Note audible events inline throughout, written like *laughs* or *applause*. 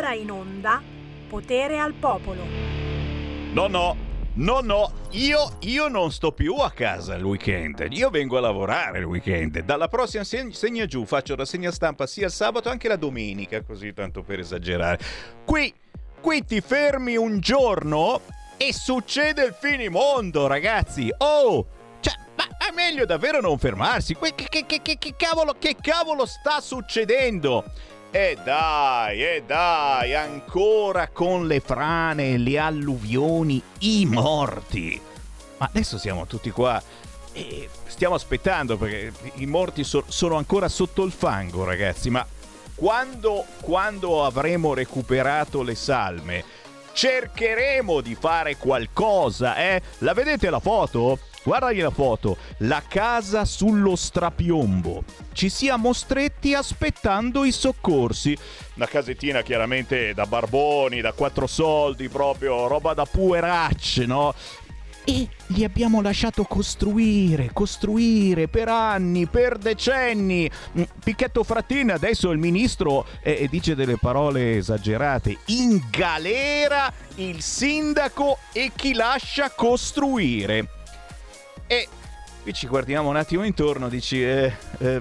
ora in onda Potere al Popolo. No, no, no, no, io, io non sto più a casa il weekend, io vengo a lavorare il weekend. Dalla prossima segna, segna giù, faccio rassegna stampa sia il sabato che la domenica, così tanto per esagerare. Qui, qui ti fermi un giorno e succede il finimondo, ragazzi. Oh! Cioè, ma è meglio davvero non fermarsi. Che, che, che, che, cavolo, che cavolo sta succedendo? E dai, e dai, ancora con le frane, le alluvioni, i morti. Ma adesso siamo tutti qua e stiamo aspettando perché i morti so- sono ancora sotto il fango, ragazzi. Ma quando, quando avremo recuperato le salme, cercheremo di fare qualcosa, eh? La vedete la foto? Guardagli la foto, la casa sullo strapiombo. Ci siamo stretti aspettando i soccorsi. Una casettina chiaramente da barboni, da quattro soldi, proprio roba da pueracce, no? E li abbiamo lasciato costruire, costruire per anni, per decenni. Mm, Picchetto Frattin, adesso il ministro eh, dice delle parole esagerate. In galera il sindaco e chi lascia costruire. E qui ci guardiamo un attimo intorno, dici, eh, eh,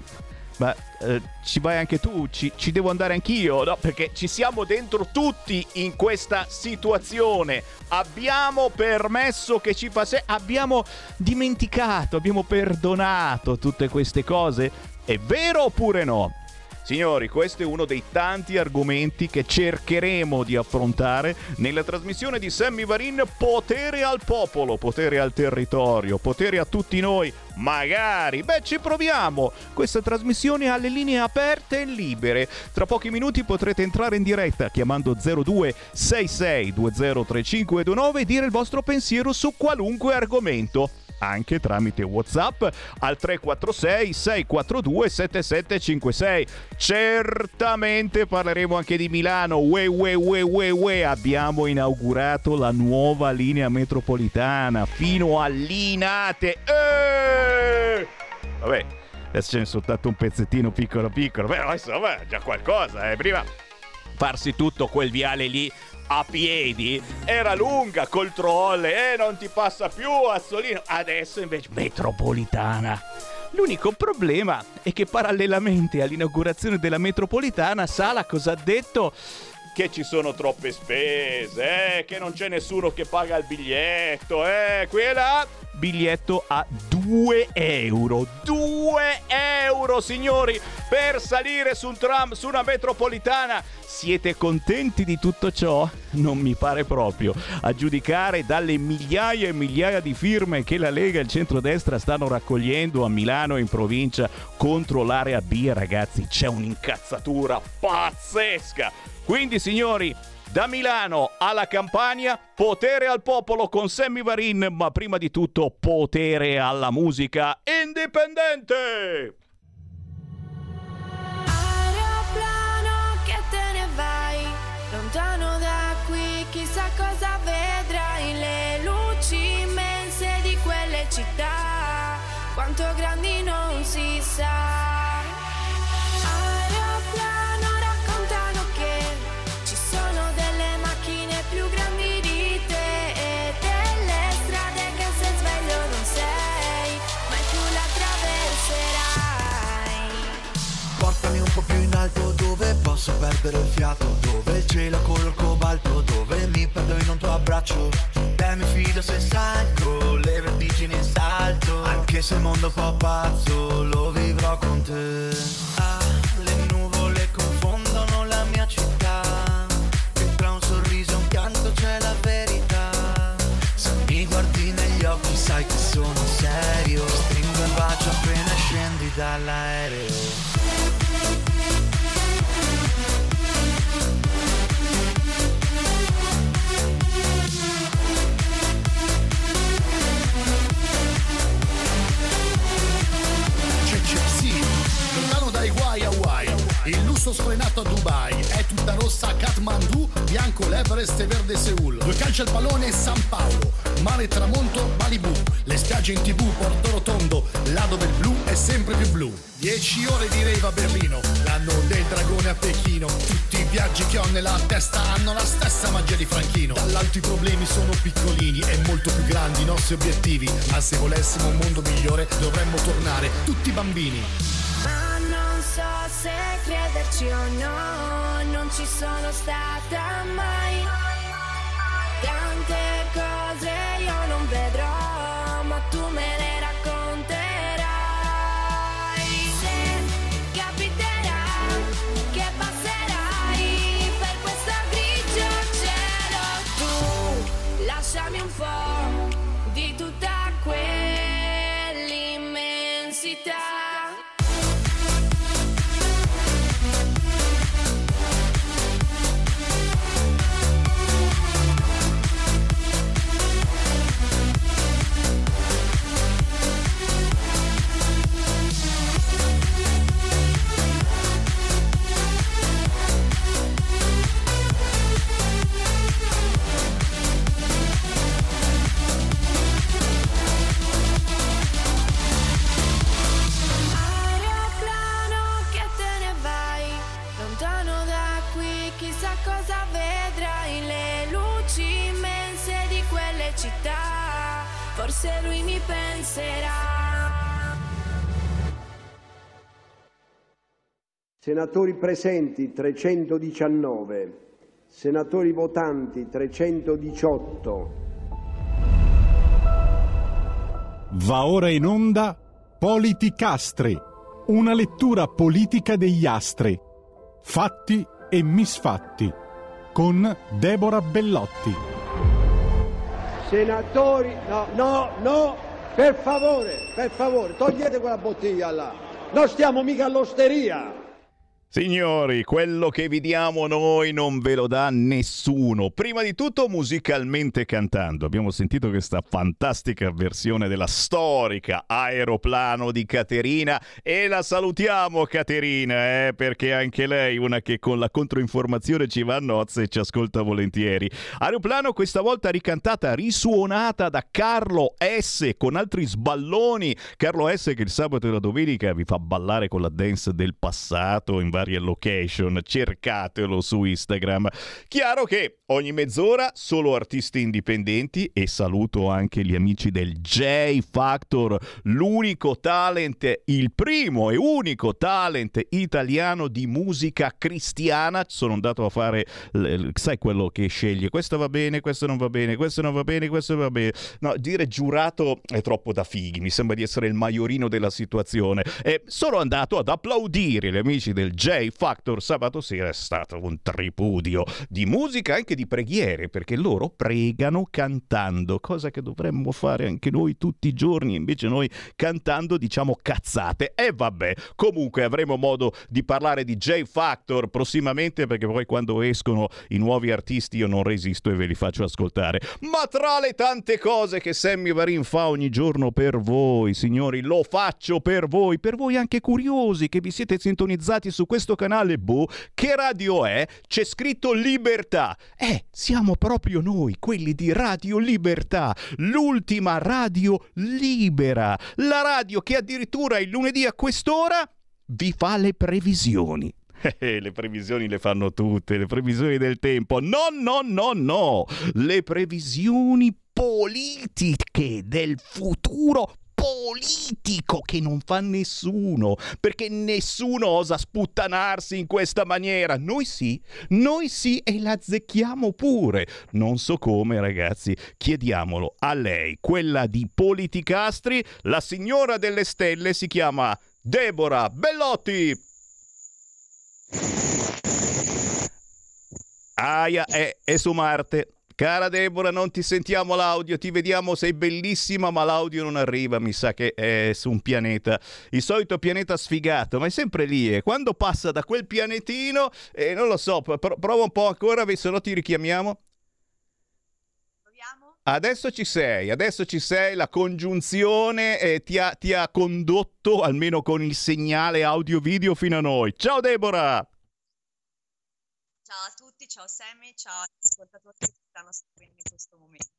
ma eh, ci vai anche tu, ci, ci, devo andare anch'io, no? Perché ci siamo dentro tutti in questa situazione. Abbiamo permesso che ci passi, abbiamo dimenticato, abbiamo perdonato tutte queste cose. È vero oppure no? Signori, questo è uno dei tanti argomenti che cercheremo di affrontare nella trasmissione di Sammy Varin Potere al popolo, potere al territorio, potere a tutti noi. Magari, beh, ci proviamo. Questa trasmissione ha le linee aperte e libere. Tra pochi minuti potrete entrare in diretta chiamando 0266203529 e dire il vostro pensiero su qualunque argomento anche tramite WhatsApp al 346 642 7756. Certamente parleremo anche di Milano. Ue, ue, ue, ue, ue. Abbiamo inaugurato la nuova linea metropolitana fino a Linate. Eh! Vabbè, adesso ce n'è soltanto un pezzettino piccolo piccolo, però insomma già qualcosa, eh. Prima farsi tutto quel viale lì a piedi era lunga col trolle e eh, non ti passa più Assolino. Adesso invece metropolitana. L'unico problema è che parallelamente all'inaugurazione della metropolitana Sala cosa ha detto? Che ci sono troppe spese, eh, che non c'è nessuno che paga il biglietto, eh, qui biglietto a 2 euro. 2 euro, signori, per salire su un tram, su una metropolitana. Siete contenti di tutto ciò? Non mi pare proprio. A giudicare dalle migliaia e migliaia di firme che la Lega e il centrodestra stanno raccogliendo a Milano e in provincia contro l'area B, ragazzi, c'è un'incazzatura pazzesca. Quindi, signori, da Milano alla Campania, potere al popolo con Sammy Varin, ma prima di tutto potere alla musica indipendente! Aeroplano che te ne vai, lontano da qui, chissà cosa vedrai, le luci immense di quelle città, quanto grandi non si sa. Posso perdere il fiato Dove il cielo color cobalto Dove mi perdo in un tuo abbraccio. Te mi fido se salgo Le vertigini in salto. Anche se il mondo è un po' pazzo Lo vivrò con te. Ah, le nuvole confondono la mia città. E tra un sorriso e un pianto c'è la verità. Se mi guardi negli occhi sai che sono serio. Stringo il bacio appena scendi dall'aereo Il lusso sfrenato a Dubai è tutta rossa a Kathmandu, bianco l'Everest e verde Seul. Due calci al pallone San Paolo, mare tramonto Malibu, le spiagge in tv Porto Rotondo, là dove il blu è sempre più blu. Dieci ore di rave a Berlino, l'anno del dragone a Pechino, tutti viaggi personaggi che ho nella testa hanno la stessa magia di Franchino. Dall'alto i problemi sono piccolini e molto più grandi i nostri obiettivi. Ma se volessimo un mondo migliore dovremmo tornare tutti bambini. Se crederci o no, non ci sono stata mai. Tante cose io non vedrò, ma tu me le racconterai. Se che passerai per questo grigio cielo, tu lasciami un po' Forse lui mi penserà. Senatori presenti 319, senatori votanti 318. Va ora in onda Politicastri, una lettura politica degli astri, fatti e misfatti, con Deborah Bellotti. Senatori, no, no, no, per favore, per favore, togliete quella bottiglia là. Non stiamo mica all'osteria. Signori, quello che vi diamo noi non ve lo dà nessuno. Prima di tutto musicalmente cantando. Abbiamo sentito questa fantastica versione della storica Aeroplano di Caterina e la salutiamo Caterina, eh, perché anche lei una che con la controinformazione ci va a nozze e ci ascolta volentieri. Aeroplano questa volta ricantata, risuonata da Carlo S con altri sballoni. Carlo S che il sabato e la domenica vi fa ballare con la dance del passato in varie location, cercatelo su Instagram. Chiaro che ogni mezz'ora solo artisti indipendenti e saluto anche gli amici del J Factor, l'unico talent, il primo e unico talent italiano di musica cristiana. Sono andato a fare, sai quello che sceglie, questo va bene, questo non va bene, questo non va bene, questo va bene. No, dire giurato è troppo da fighi, mi sembra di essere il maiorino della situazione. E sono andato ad applaudire gli amici del J Factor sabato sera è stato un tripudio di musica anche di preghiere perché loro pregano cantando, cosa che dovremmo fare anche noi tutti i giorni, invece noi cantando diciamo cazzate. E vabbè, comunque avremo modo di parlare di J Factor prossimamente perché poi quando escono i nuovi artisti io non resisto e ve li faccio ascoltare. Ma tra le tante cose che Sammy Varin fa ogni giorno per voi, signori, lo faccio per voi, per voi anche curiosi che vi siete sintonizzati su questo canale, boh, che radio è? C'è scritto Libertà. Eh, siamo proprio noi, quelli di Radio Libertà, l'ultima radio libera, la radio che addirittura il lunedì a quest'ora vi fa le previsioni. Eh, le previsioni le fanno tutte, le previsioni del tempo. No, no, no, no. Le previsioni politiche del futuro politico che non fa nessuno, perché nessuno osa sputtanarsi in questa maniera. Noi sì, noi sì e la azzecchiamo pure. Non so come, ragazzi, chiediamolo a lei, quella di Politicastri, la signora delle stelle si chiama Deborah Bellotti. Aia, è, è su Marte. Cara Deborah, non ti sentiamo l'audio, ti vediamo, sei bellissima, ma l'audio non arriva, mi sa che è su un pianeta, il solito pianeta sfigato, ma è sempre lì e quando passa da quel pianetino, eh, non lo so, pro- prova un po' ancora, se no ti richiamiamo. Adesso ci sei, adesso ci sei, la congiunzione eh, ti, ha, ti ha condotto almeno con il segnale audio-video fino a noi. Ciao Deborah! Ciao a tutti, ciao Sammy, ciao ascoltatori stanno seguendo in questo momento.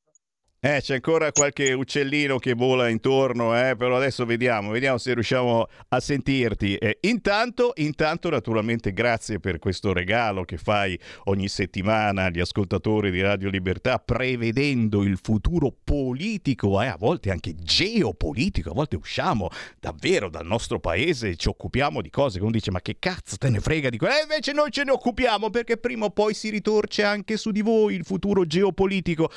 Eh, c'è ancora qualche uccellino che vola intorno, eh, però adesso vediamo, vediamo se riusciamo a sentirti. Eh, intanto, intanto, naturalmente, grazie per questo regalo che fai ogni settimana agli ascoltatori di Radio Libertà, prevedendo il futuro politico, eh, a volte anche geopolitico, a volte usciamo davvero dal nostro paese e ci occupiamo di cose che uno dice ma che cazzo te ne frega di quello? E invece noi ce ne occupiamo perché prima o poi si ritorce anche su di voi il futuro geopolitico.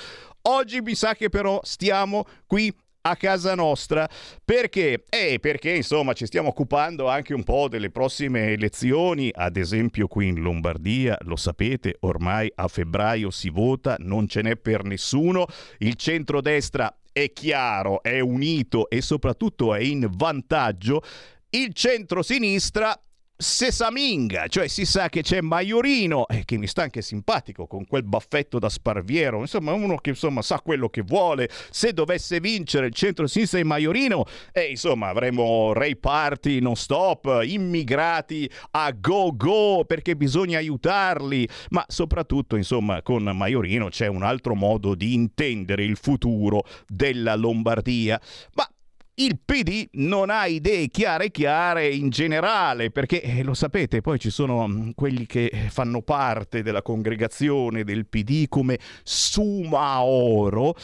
Oggi mi sa che però stiamo qui a casa nostra. Perché? Eh, perché insomma ci stiamo occupando anche un po' delle prossime elezioni, ad esempio qui in Lombardia, lo sapete, ormai a febbraio si vota, non ce n'è per nessuno, il centrodestra è chiaro, è unito e soprattutto è in vantaggio, il centro-sinistra Sesaminga, cioè si sa che c'è Maiorino, eh, che mi sta anche simpatico con quel baffetto da sparviero, insomma uno che insomma sa quello che vuole, se dovesse vincere il centro-sinistra e Maiorino, eh, insomma avremo Ray Party non stop, immigrati a go go perché bisogna aiutarli, ma soprattutto insomma con Maiorino c'è un altro modo di intendere il futuro della Lombardia, ma il PD non ha idee chiare chiare in generale, perché eh, lo sapete, poi ci sono mm, quelli che fanno parte della congregazione del PD come Sumaoro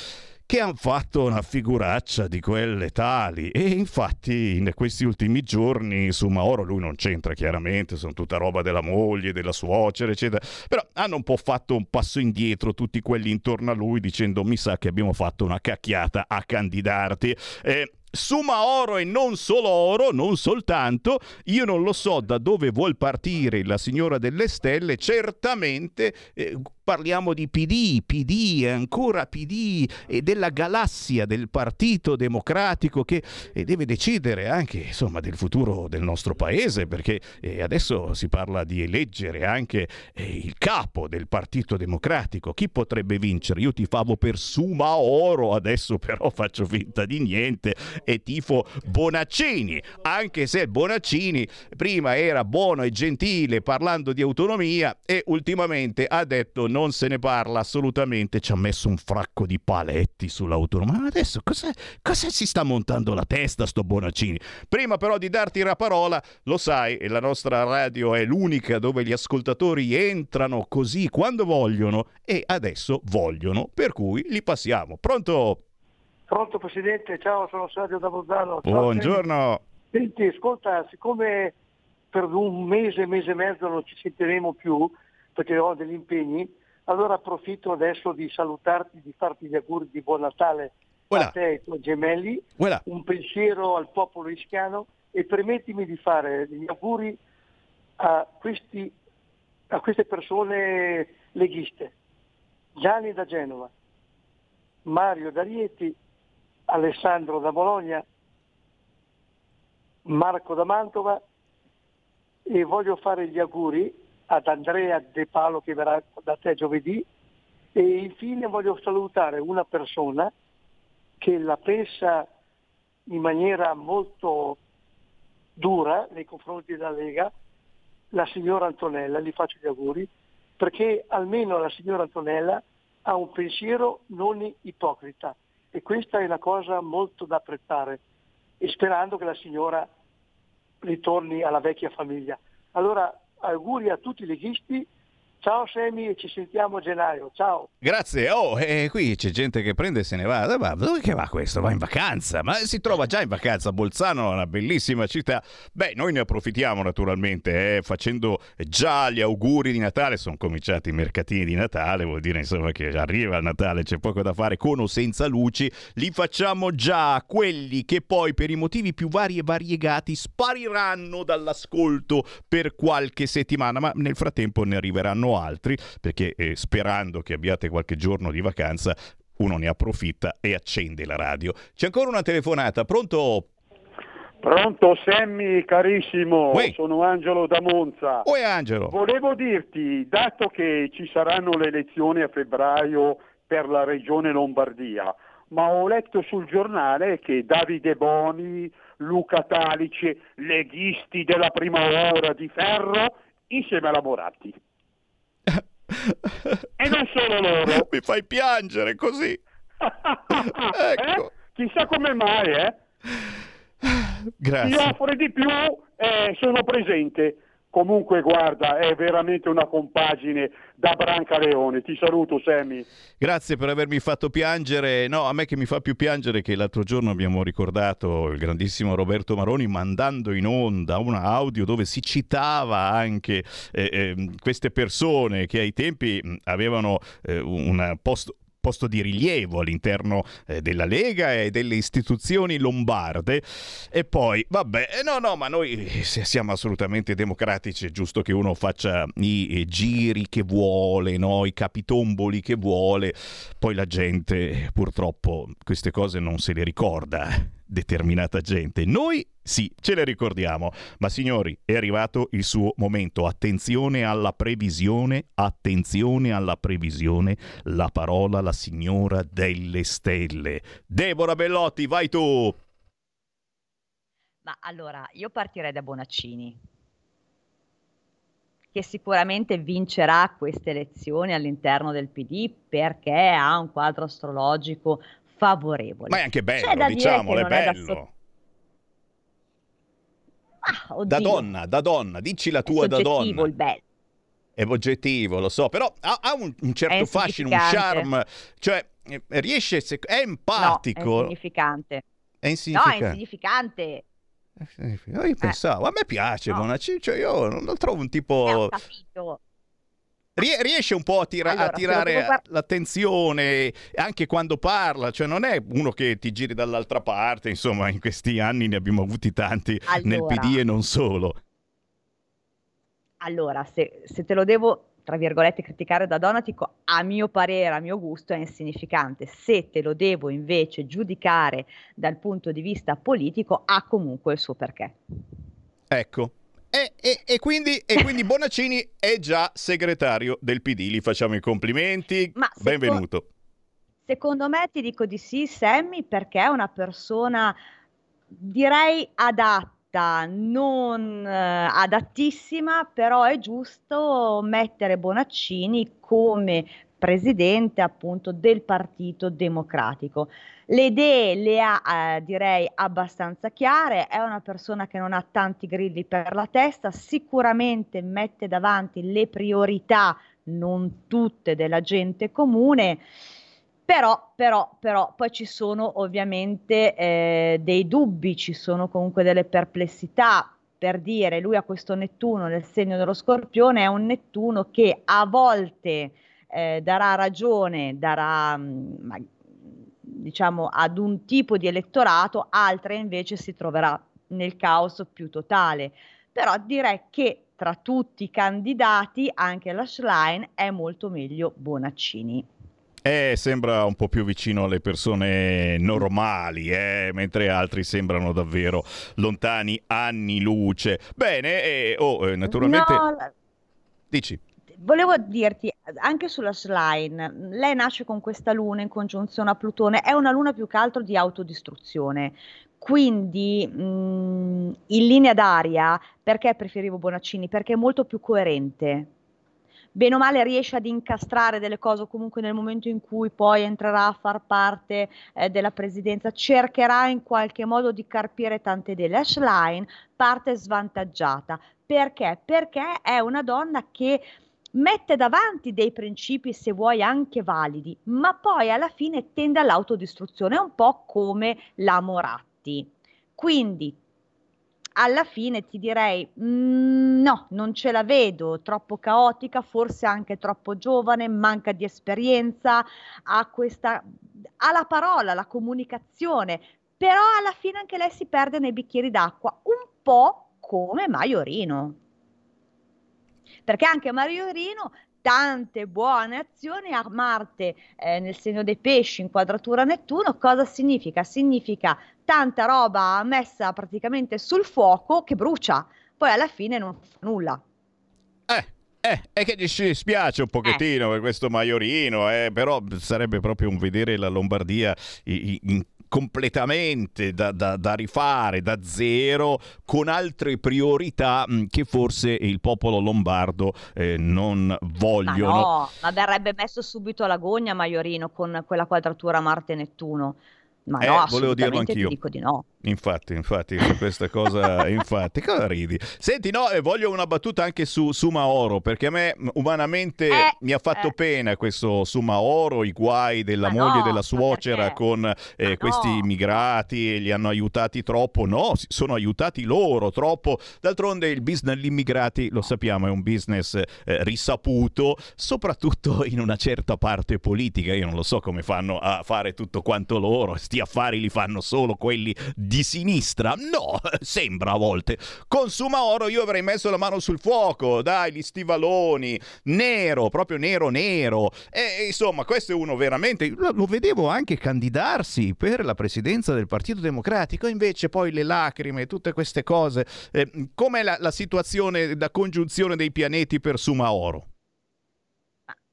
che hanno fatto una figuraccia di quelle tali e infatti in questi ultimi giorni su Mauro lui non c'entra chiaramente, sono tutta roba della moglie, della suocera eccetera, però hanno un po' fatto un passo indietro tutti quelli intorno a lui dicendo mi sa che abbiamo fatto una cacchiata a candidarti. Eh, Suma oro e non solo oro, non soltanto, io non lo so da dove vuol partire la signora delle stelle, certamente eh, parliamo di PD, PD, ancora PD e della galassia del Partito Democratico che deve decidere anche insomma, del futuro del nostro paese perché eh, adesso si parla di eleggere anche eh, il capo del Partito Democratico. Chi potrebbe vincere? Io ti favo per Suma Oro, adesso però *laughs* faccio finta di niente e tifo Bonaccini, anche se Bonaccini prima era buono e gentile parlando di autonomia e ultimamente ha detto no non se ne parla assolutamente, ci ha messo un fracco di paletti sull'autonomia. Ma adesso cosa si sta montando la testa sto Bonaccini? Prima però di darti la parola, lo sai, la nostra radio è l'unica dove gli ascoltatori entrano così quando vogliono e adesso vogliono, per cui li passiamo. Pronto? Pronto Presidente, ciao, sono Sergio da Bolzano. Buongiorno. Senti, ascolta, siccome per un mese, mese e mezzo non ci sentiremo più, perché ho degli impegni, allora approfitto adesso di salutarti, di farti gli auguri di buon Natale voilà. a te e ai tuoi gemelli, voilà. un pensiero al popolo ischiano e permettimi di fare gli auguri a, questi, a queste persone leghiste. Gianni da Genova, Mario da Rieti, Alessandro da Bologna, Marco da Mantova e voglio fare gli auguri ad Andrea De Palo che verrà da te giovedì e infine voglio salutare una persona che la pensa in maniera molto dura nei confronti della Lega, la signora Antonella, gli faccio gli auguri, perché almeno la signora Antonella ha un pensiero non ipocrita e questa è una cosa molto da apprezzare e sperando che la signora ritorni alla vecchia famiglia. Allora auguri a tutti i leghisti Ciao Semi ci sentiamo a gennaio. Ciao. Grazie. Oh, e qui c'è gente che prende e se ne va. Ma dove che va questo? Va in vacanza. Ma si trova già in vacanza. Bolzano è una bellissima città. Beh, noi ne approfittiamo naturalmente eh, facendo già gli auguri di Natale. Sono cominciati i mercatini di Natale. Vuol dire insomma che arriva il Natale, c'è poco da fare con o senza luci. Li facciamo già quelli che poi per i motivi più vari e variegati spariranno dall'ascolto per qualche settimana. Ma nel frattempo ne arriveranno altri, perché eh, sperando che abbiate qualche giorno di vacanza, uno ne approfitta e accende la radio. C'è ancora una telefonata, pronto? Pronto Semmi carissimo, Uè. sono Angelo da Monza. Oi Angelo. Volevo dirti, dato che ci saranno le elezioni a febbraio per la regione Lombardia, ma ho letto sul giornale che Davide Boni, Luca Talice, leghisti della prima ora di ferro, insieme alla Moratti e non solo loro. *laughs* Mi fai piangere così. *laughs* Ecco. Eh? Chissà come mai, eh? Grazie. Chi offre di più, eh, sono presente. Comunque, guarda, è veramente una compagine da Brancaleone. Ti saluto, Sammy. Grazie per avermi fatto piangere. No, a me che mi fa più piangere che l'altro giorno abbiamo ricordato il grandissimo Roberto Maroni mandando in onda un audio dove si citava anche eh, eh, queste persone che ai tempi avevano eh, un posto posto di rilievo all'interno eh, della Lega e delle istituzioni lombarde. E poi, vabbè, eh, no, no, ma noi eh, siamo assolutamente democratici, è giusto che uno faccia i giri che vuole, no? i capitomboli che vuole. Poi la gente, purtroppo, queste cose non se le ricorda determinata gente. Noi sì, ce le ricordiamo, ma signori, è arrivato il suo momento. Attenzione alla previsione, attenzione alla previsione. La parola la signora delle stelle. Deborah Bellotti, vai tu. Ma allora, io partirei da Bonaccini, che sicuramente vincerà queste elezioni all'interno del PD perché ha un quadro astrologico favorevole. Ma è anche bello, C'è diciamolo, è non è da bello. Ah, Da donna, da donna, dici la tua da donna. il bello. È oggettivo, lo so, però ha, ha un, un certo fascino, un insignificante. charme, cioè eh, riesce, se- è No, è empatico, insignificante. è No, è insignificante. insignificante. Io pensavo, a me piace no. Bonaccini, cioè io non lo trovo un Eh, ho tipo... capito. Rie- riesce un po' a, tira- Allora, a tirare guard- l'attenzione anche quando parla, cioè non è uno che ti giri dall'altra parte, insomma in questi anni ne abbiamo avuti tanti nel Allora. PD e non solo. Allora, se, se te lo devo, tra virgolette, criticare da donna, ti dico, a mio parere, a mio gusto, è insignificante. Se te lo devo invece giudicare dal punto di vista politico, ha comunque il suo perché. Ecco. E, e- e quindi, e *laughs* quindi Bonaccini è già segretario del PD, gli facciamo i complimenti, Ma seco- benvenuto. Secondo me ti dico di sì, Sammy, perché è una persona, direi, adatta, non eh, adattissima, però è giusto mettere Bonaccini come presidente appunto del Partito Democratico. Le idee le ha, eh, direi, abbastanza chiare, è una persona che non ha tanti grilli per la testa, sicuramente mette davanti le priorità, non tutte, della gente comune. Però, però, però, poi ci sono ovviamente eh, dei dubbi, ci sono comunque delle perplessità. Per dire, lui ha questo Nettuno nel segno dello Scorpione, è un Nettuno che a volte eh, darà ragione, darà, mm, ma- diciamo, ad un tipo di elettorato, altre invece si troverà nel caos più totale. Però direi che tra tutti i candidati, anche la Schlein è molto meglio Bonaccini. Eh, sembra un po' più vicino alle persone normali, eh, mentre altri sembrano davvero lontani anni luce. Bene, e oh, eh, naturalmente... No, la- Dici. Volevo dirti anche sulla Schlein, lei nasce con questa luna in congiunzione a Plutone, è una luna più che altro di autodistruzione. Quindi mh, in linea d'aria, perché preferivo Bonaccini? Perché è molto più coerente. Bene o male riesce ad incastrare delle cose comunque nel momento in cui poi entrerà a far parte eh, della presidenza, cercherà in qualche modo di carpire tante idee. La Schlein parte svantaggiata. Perché? Perché è una donna che mette davanti dei principi, se vuoi, anche validi, ma poi alla fine tende all'autodistruzione, un po' come la Moratti. Quindi alla fine ti direi "Mm, no, non ce la vedo, troppo caotica, forse anche troppo giovane, manca di esperienza, ha questa ha la parola, la comunicazione, però alla fine anche lei si perde nei bicchieri d'acqua, un po' come Maiorino. Perché anche Maiorino tante buone azioni a Marte eh, nel segno dei pesci in quadratura Nettuno, cosa significa? Significa tanta roba messa praticamente sul fuoco che brucia, poi alla fine non fa nulla. Eh, Eh, è che ci spiace un pochettino Eh. per questo Maiorino, eh, però sarebbe proprio un vedere la Lombardia i- i- in- completamente da, da- da rifare da zero con altre priorità mh, che forse il popolo lombardo eh, non Ma vogliono. no, ma verrebbe messo subito alla gogna Maiorino con quella quadratura Marte-Nettuno. Ma Eh, no, volevo dirlo anch'io. dico di no. Infatti, infatti, questa cosa, *laughs* infatti, cosa ridi? Senti, no, eh, voglio una battuta anche su Sumaoro, perché a me umanamente Eh, mi ha fatto eh. pena questo Sumaoro, i guai della moglie no, della ma suocera perché? con eh, questi no. immigrati e li hanno aiutati troppo. No, sono aiutati loro troppo. D'altronde il business degli immigrati, lo sappiamo, è un business eh, risaputo, soprattutto in una certa parte politica. Io non lo so come fanno a fare tutto quanto loro, affari li fanno solo quelli di sinistra. No, *laughs* sembra a volte. Con Sumaoro io avrei messo la mano sul fuoco, dai, gli stivaloni, nero, proprio nero nero. E insomma, questo è uno veramente lo, vedevo anche candidarsi per la presidenza del Partito Democratico, invece poi le lacrime, tutte queste cose. Eh, com'è la, la situazione da congiunzione dei pianeti per Sumaoro?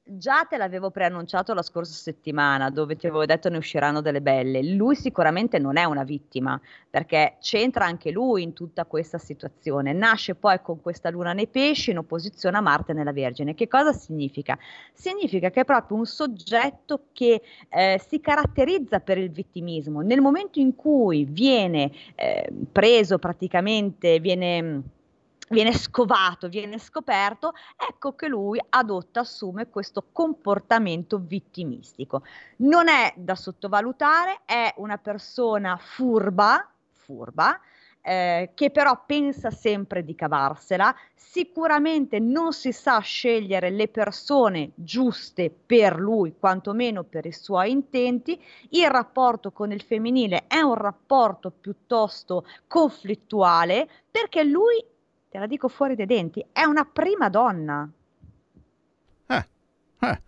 Già te l'avevo preannunciato la scorsa settimana, dove ti avevo detto ne usciranno delle belle. Lui sicuramente non è una vittima, perché c'entra anche lui in tutta questa situazione. Nasce poi con questa luna nei pesci in opposizione a Marte nella Vergine. Che cosa significa? Significa che è proprio un soggetto che eh, si caratterizza per il vittimismo. Nel momento in cui viene eh, preso praticamente, viene viene scovato, viene scoperto, ecco che lui adotta, assume questo comportamento vittimistico. Non è da sottovalutare, è una persona furba, furba, eh, che però pensa sempre di cavarsela, sicuramente non si sa scegliere le persone giuste per lui, quantomeno per i suoi intenti, il rapporto con il femminile è un rapporto piuttosto conflittuale perché lui te la dico fuori dai denti, è una prima donna. Eh.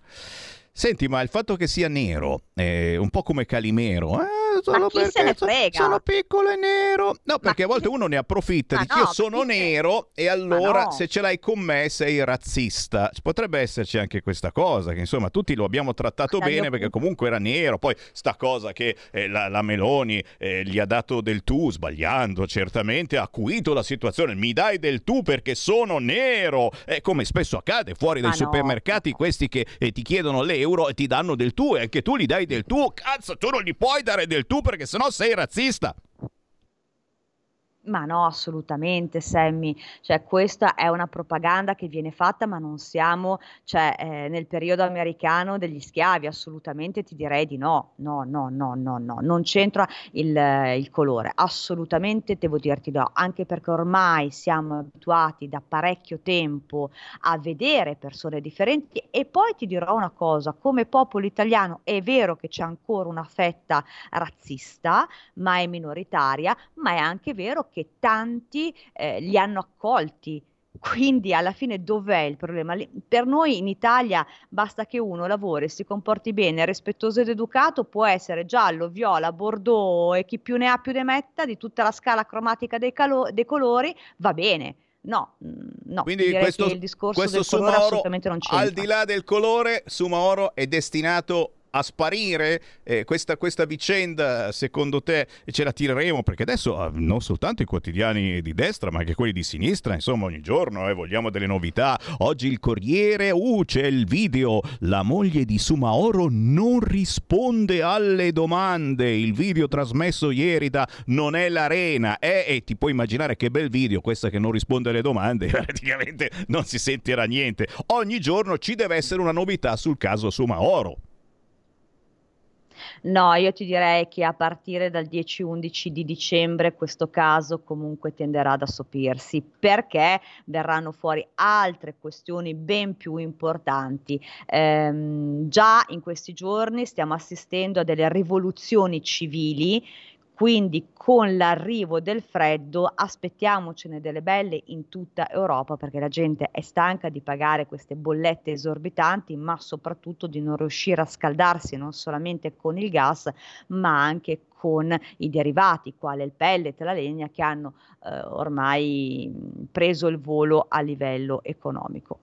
Senti, ma il fatto che sia nero, eh, un po' come Calimero, eh, solo chi se perché sono piccolo e nero. No, perché a volte uno ne approfitta Ma di no, che io sono nero e allora no. se ce l'hai con me sei razzista. Potrebbe esserci anche questa cosa, che insomma tutti lo abbiamo trattato bene mio perché comunque era nero. Poi sta cosa che eh, la, la Meloni eh, gli ha dato del tu, sbagliando certamente, ha acuito la situazione. Mi dai del tu perché sono nero. Eh, come spesso accade fuori dai Ma no, supermercati, questi che eh, ti chiedono l'euro e ti danno del tu e anche tu gli dai del tu. Cazzo, tu non gli puoi dare del tu perché sennò sei razzista. Ma no, assolutamente, Sammy. Cioè, questa è una propaganda che viene fatta, ma non siamo, cioè, eh, nel periodo americano degli schiavi, assolutamente ti direi di no. No, no, no, no, no, non c'entra il, il colore, assolutamente devo dirti no, anche perché ormai siamo abituati da parecchio tempo a vedere persone differenti e poi ti dirò una cosa, come popolo italiano è vero che c'è ancora una fetta razzista, ma è minoritaria, ma è anche vero che tanti eh, li hanno accolti. Quindi alla fine dov'è il problema? Per noi in Italia basta che uno lavori, si comporti bene, rispettoso ed educato, può essere giallo, viola, bordeaux e chi più ne ha più ne metta di tutta la scala cromatica dei, calo- dei colori, va bene. No, mm, no, Quindi questo, che il discorso questo del colore Sumaoro, assolutamente non c'entra. al di là del colore, Sumaoro è destinato a sparire Eh, questa, questa vicenda secondo te ce la tireremo? Perché adesso ah, non soltanto i quotidiani di destra ma anche quelli di sinistra insomma ogni giorno eh, vogliamo delle novità. Oggi il Corriere uh c'è il video la moglie di Sumaoro non risponde alle domande. Il video trasmesso ieri da Non è l'arena. Eh, e ti puoi immaginare che bel video questa che non risponde alle domande *laughs* praticamente non si sentirà niente. Ogni giorno ci deve essere una novità sul caso Sumaoro No, io ti direi che a partire dal 10-11 di dicembre questo caso comunque tenderà ad assopirsi perché verranno fuori altre questioni ben più importanti. Ehm, già in questi giorni stiamo assistendo a delle rivoluzioni civili. Quindi con l'arrivo del freddo aspettiamocene delle belle in tutta Europa perché la gente è stanca di pagare queste bollette esorbitanti, ma soprattutto di non riuscire a scaldarsi non solamente con il gas, ma anche con i derivati, quale il pellet la legna, che hanno eh, ormai mh, preso il volo a livello economico.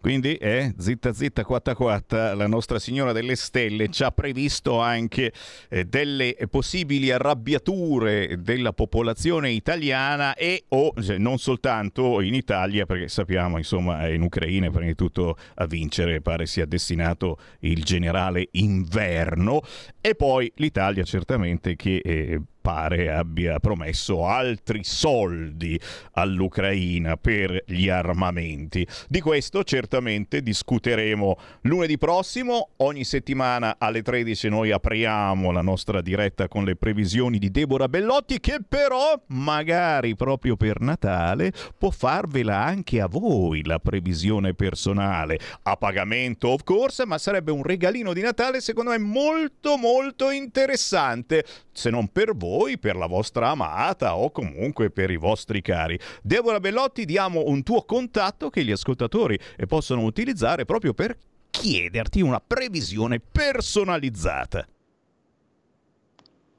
Quindi, eh, zitta zitta quatta quatta, la Nostra Signora delle Stelle ci ha previsto anche eh, delle possibili arrabbiature della popolazione italiana e o cioè, non soltanto in Italia, perché sappiamo, insomma, in Ucraina prima di tutto a vincere pare sia destinato il generale Inverno. E poi l'Italia certamente che eh, pare abbia promesso altri soldi all'Ucraina per gli armamenti. Di questo certamente discuteremo lunedì prossimo. Ogni settimana alle 13 noi apriamo la nostra diretta con le previsioni di Deborah Bellotti che però magari proprio per Natale può farvela anche a voi la previsione personale. A pagamento of course, ma sarebbe un regalino di Natale secondo me molto molto interessante, se non per voi voi, per la vostra amata o comunque per i vostri cari. Deborah Bellotti, diamo un tuo contatto che gli ascoltatori possono utilizzare proprio per chiederti una previsione personalizzata.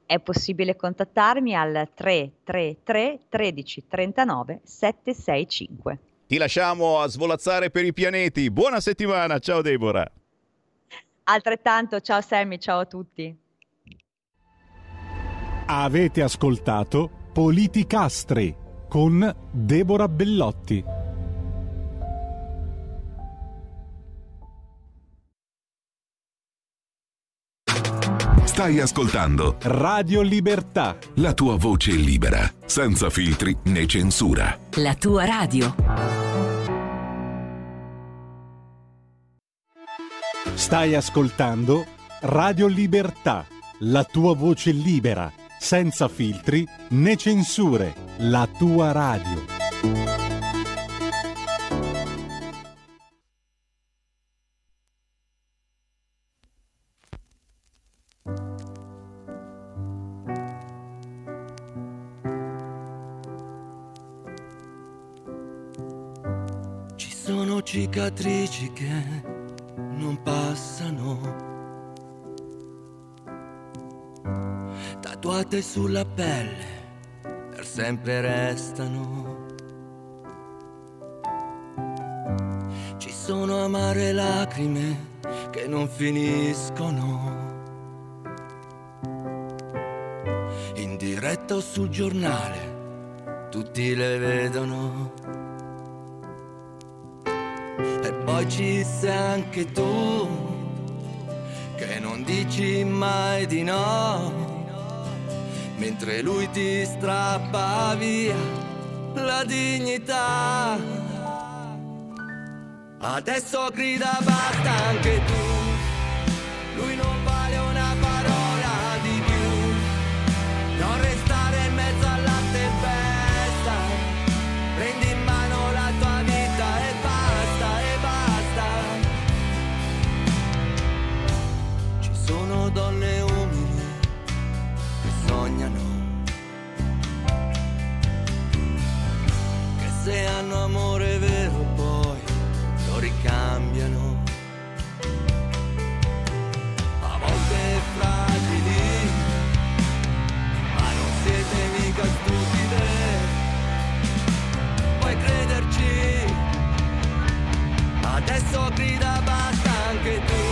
È possibile contattarmi al 333 13 39 765. Ti lasciamo a svolazzare per i pianeti. Buona settimana, ciao Deborah. Altrettanto, ciao Sammy, ciao a tutti. Avete ascoltato Politicastri con Deborah Bellotti. Stai ascoltando Radio Libertà. La tua voce libera, senza filtri né censura. La tua radio. Stai ascoltando Radio Libertà. La tua voce libera senza filtri né censure, la tua radio. Ci sono cicatrici che non passano tatuate sulla pelle, per sempre restano. Ci sono amare lacrime che non finiscono. In diretta o sul giornale, tutti le vedono. E poi ci sei anche tu, che non dici mai di no mentre lui ti strappa via la dignità. Adesso grida basta anche tu, lui non vale se hanno amore vero poi lo ricambiano. A volte fragili, ma non siete mica stupide. Puoi crederci, adesso grida basta anche tu.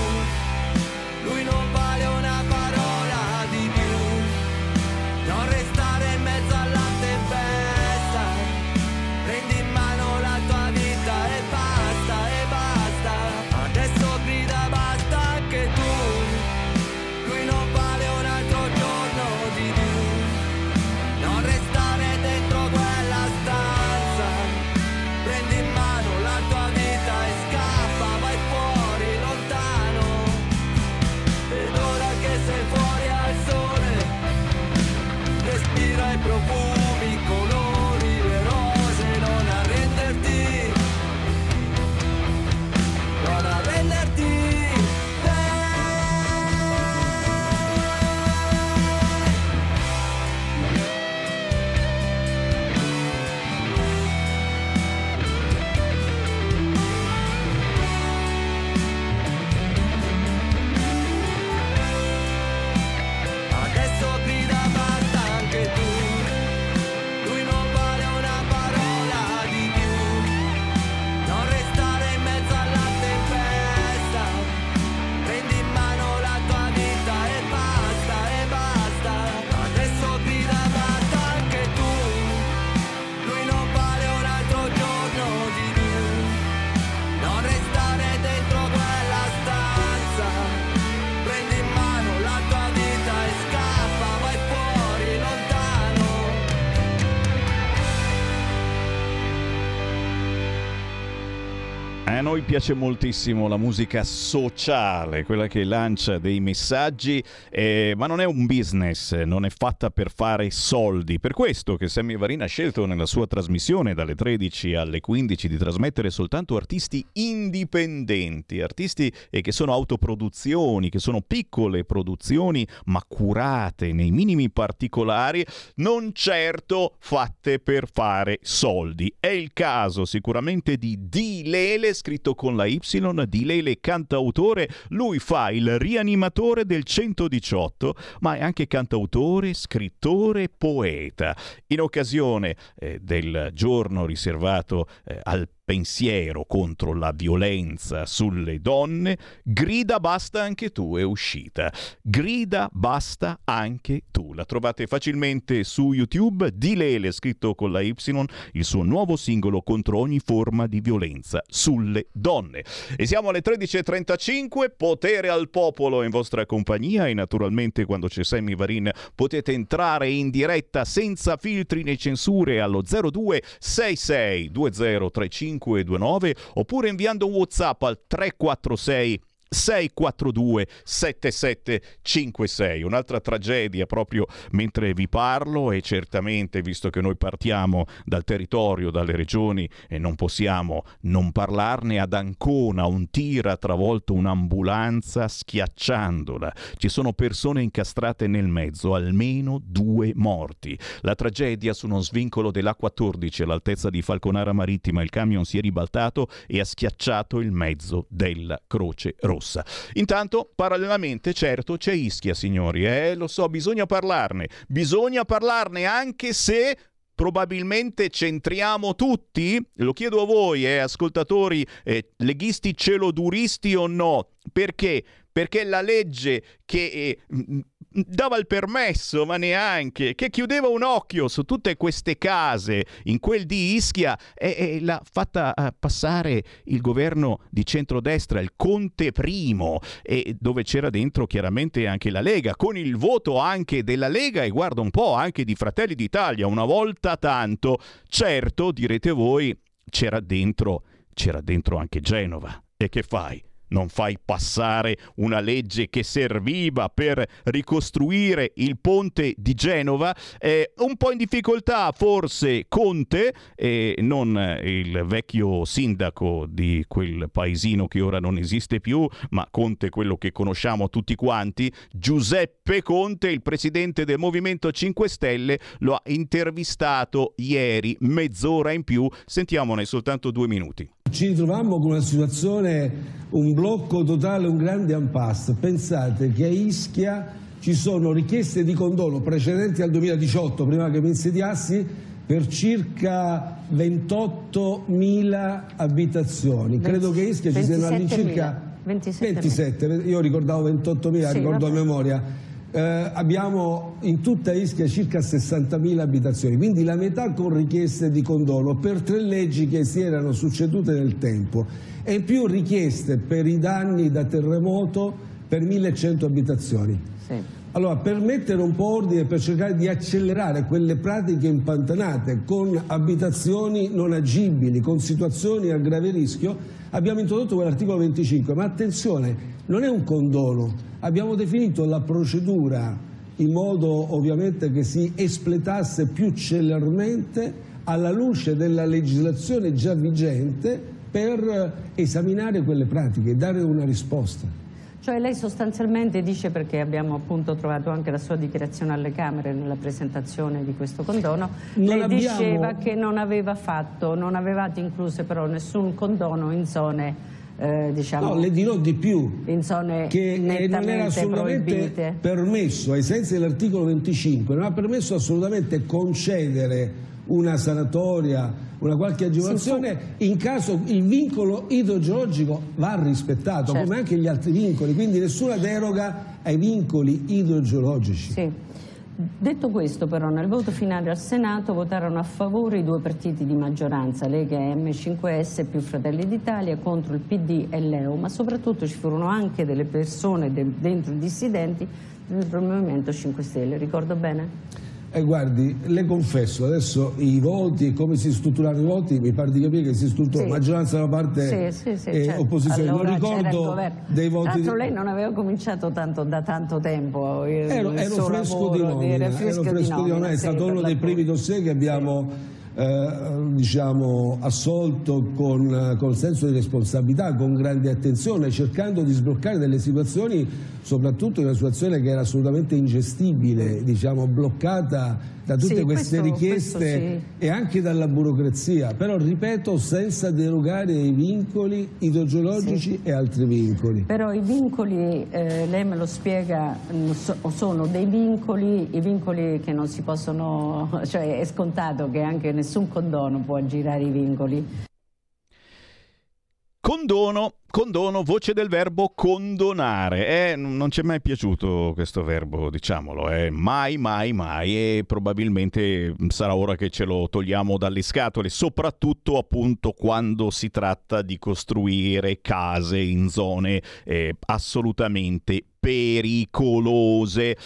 Noi piace moltissimo la musica sociale, quella che lancia dei messaggi, eh, ma non è un business, non è fatta per fare soldi. Per questo che Sammy Varina ha scelto nella sua trasmissione dalle 13 alle 15 di trasmettere soltanto artisti indipendenti, artisti eh, che sono autoproduzioni, che sono piccole produzioni, ma curate nei minimi particolari, non certo fatte per fare soldi. È il caso sicuramente di Di Lele scritto con la Y di Lele cantautore, lui fa il rianimatore del 118, ma è anche cantautore, scrittore, poeta. In occasione eh, del giorno riservato eh, al pensiero contro la violenza sulle donne, grida basta anche tu è uscita. Grida basta anche tu. La trovate facilmente su YouTube, di Lele scritto con la Y, il suo nuovo singolo contro ogni forma di violenza sulle donne. E siamo alle 13.35, potere al popolo in vostra compagnia e naturalmente quando c'è Sammy Varin potete entrare in diretta senza filtri né censure allo 02 66 2035 529 oppure inviando un WhatsApp al 346 642 7756 un'altra tragedia proprio mentre vi parlo e certamente visto che noi partiamo dal territorio dalle regioni e non possiamo non parlarne ad Ancona un tir ha travolto un'ambulanza schiacciandola. Ci sono persone incastrate nel mezzo almeno due morti. La tragedia su uno svincolo dell'A14 all'altezza di Falconara Marittima. Il camion si è ribaltato e ha schiacciato il mezzo della Croce Rossa rossa. Intanto, parallelamente, certo, c'è Ischia, signori, eh, lo so, bisogna parlarne, bisogna parlarne anche se probabilmente centriamo tutti? Lo chiedo a voi, eh, ascoltatori eh, leghisti celoduristi o no? Perché? Perché la legge che eh, dava il permesso, ma neanche, che chiudeva un occhio su tutte queste case in quel di Ischia e, e l'ha fatta uh, passare il governo di centrodestra, il Conte Primo, e dove c'era dentro chiaramente anche la Lega, con il voto anche della Lega e guarda un po' anche di Fratelli d'Italia, una volta tanto. Certo, direte voi, c'era dentro, c'era dentro anche Genova. E che fai? Non fai passare una legge che serviva per ricostruire il ponte di Genova. Eh, un po' in difficoltà forse Conte, e non il vecchio sindaco di quel paesino che ora non esiste più, ma Conte quello che conosciamo tutti quanti, Giuseppe Conte, il presidente del Movimento 5 Stelle, lo ha intervistato ieri, mezz'ora in più. Sentiamone soltanto due minuti. Ci ritrovammo con una situazione, un blocco totale, un grande impasse. Pensate che a Ischia ci sono richieste di condono precedenti al 2018, prima che mi insediassi, per circa 28.000 abitazioni. Credo che a Ischia ci siano all'incirca 27, 27, io ricordavo 28.000, sì, ricordo vabbè. a memoria eh, abbiamo in tutta Ischia circa 60.000 abitazioni, quindi la metà con richieste di condono per tre leggi che si erano succedute nel tempo e in più richieste per i danni da terremoto per 1.100 abitazioni. Sì. Allora, per mettere un po' ordine, per cercare di accelerare quelle pratiche impantanate con abitazioni non agibili, con situazioni a grave rischio, abbiamo introdotto quell'articolo 25, ma attenzione, non è un condono, abbiamo definito la procedura in modo ovviamente che si espletasse più celermente alla luce della legislazione già vigente per esaminare quelle pratiche e dare una risposta. Cioè lei sostanzialmente dice, perché abbiamo appunto trovato anche la sua dichiarazione alle Camere nella presentazione di questo condono, non lei abbiamo... diceva che non aveva fatto, non avevate incluse però nessun condono in zone eh, diciamo, no, le dirò di più, in zone che non era assolutamente proibite. permesso, ai sensi dell'articolo 25, non ha permesso assolutamente concedere una sanatoria una qualche agevolazione in caso il vincolo idrogeologico va rispettato certo. come anche gli altri vincoli, quindi nessuna deroga ai vincoli idrogeologici. Sì. Detto questo però nel voto finale al Senato votarono a favore i due partiti di maggioranza, Lega e M5S più Fratelli d'Italia contro il PD e l'EU, ma soprattutto ci furono anche delle persone de dentro dissidenti del Movimento 5 Stelle, ricordo bene? E guardi, le confesso, adesso i voti, come si strutturano i voti, mi pare di capire che si struttura sì. maggioranza da una parte sì, sì, e certo. opposizione. Allora, non ricordo dei voti. Tra l'altro lei non aveva cominciato tanto, da tanto tempo. Il, ero, il ero fresco di nomina, ero fresco di nomina, è stato uno dei primi dossier che abbiamo eh, diciamo, assolto con, con senso di responsabilità, con grande attenzione, cercando di sbloccare delle situazioni, soprattutto in una situazione che era assolutamente ingestibile, diciamo, bloccata da tutte sì, queste questo, richieste questo sì. e anche dalla burocrazia, però ripeto senza derogare ai vincoli idrogeologici sì. e altri vincoli. Però i vincoli, eh, lei me lo spiega, sono dei vincoli, i vincoli che non si possono, *laughs* cioè è scontato che anche nessun condono può aggirare i vincoli. Condono, condono, voce del verbo condonare. Eh, non ci è mai piaciuto questo verbo, diciamolo, eh. mai, mai, mai e probabilmente sarà ora che ce lo togliamo dalle scatole, soprattutto appunto quando si tratta di costruire case in zone eh, assolutamente pericolose.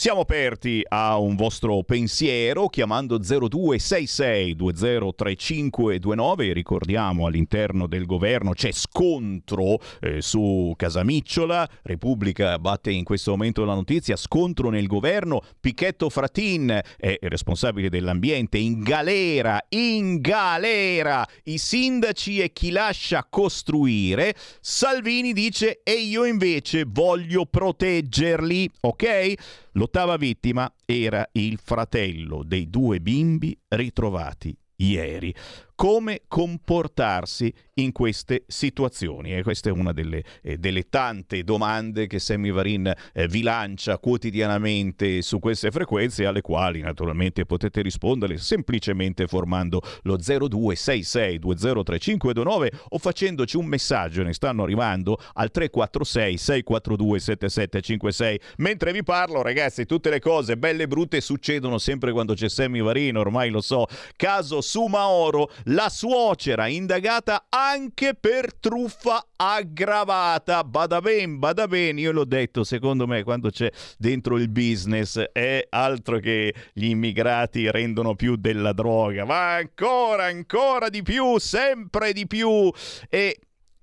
Siamo aperti a un vostro pensiero chiamando 0266 203529. Ricordiamo all'interno del governo c'è scontro eh, su Casamicciola. Repubblica batte in questo momento la notizia. Scontro nel governo. Picchetto Fratin è responsabile dell'ambiente in galera, in galera. I sindaci e chi lascia costruire. Salvini dice e io invece voglio proteggerli, ok? L'ottava vittima era il fratello dei due bimbi ritrovati ieri come comportarsi in queste situazioni. E questa è una delle, eh, delle tante domande che Sammy Varin eh, vi lancia quotidianamente su queste frequenze, alle quali naturalmente potete rispondere semplicemente formando lo 0266203529 o facendoci un messaggio, ne stanno arrivando al 346 642 7756. Mentre vi parlo, ragazzi, tutte le cose belle e brutte succedono sempre quando c'è Sammy Varin, ormai lo so. Caso Sumaoro, la suocera indagata anche per truffa aggravata. Bada ben, bada ben, io l'ho detto, secondo me quando c'è dentro il business è altro che gli immigrati rendono più della droga, ma ancora, ancora di più, sempre di più. E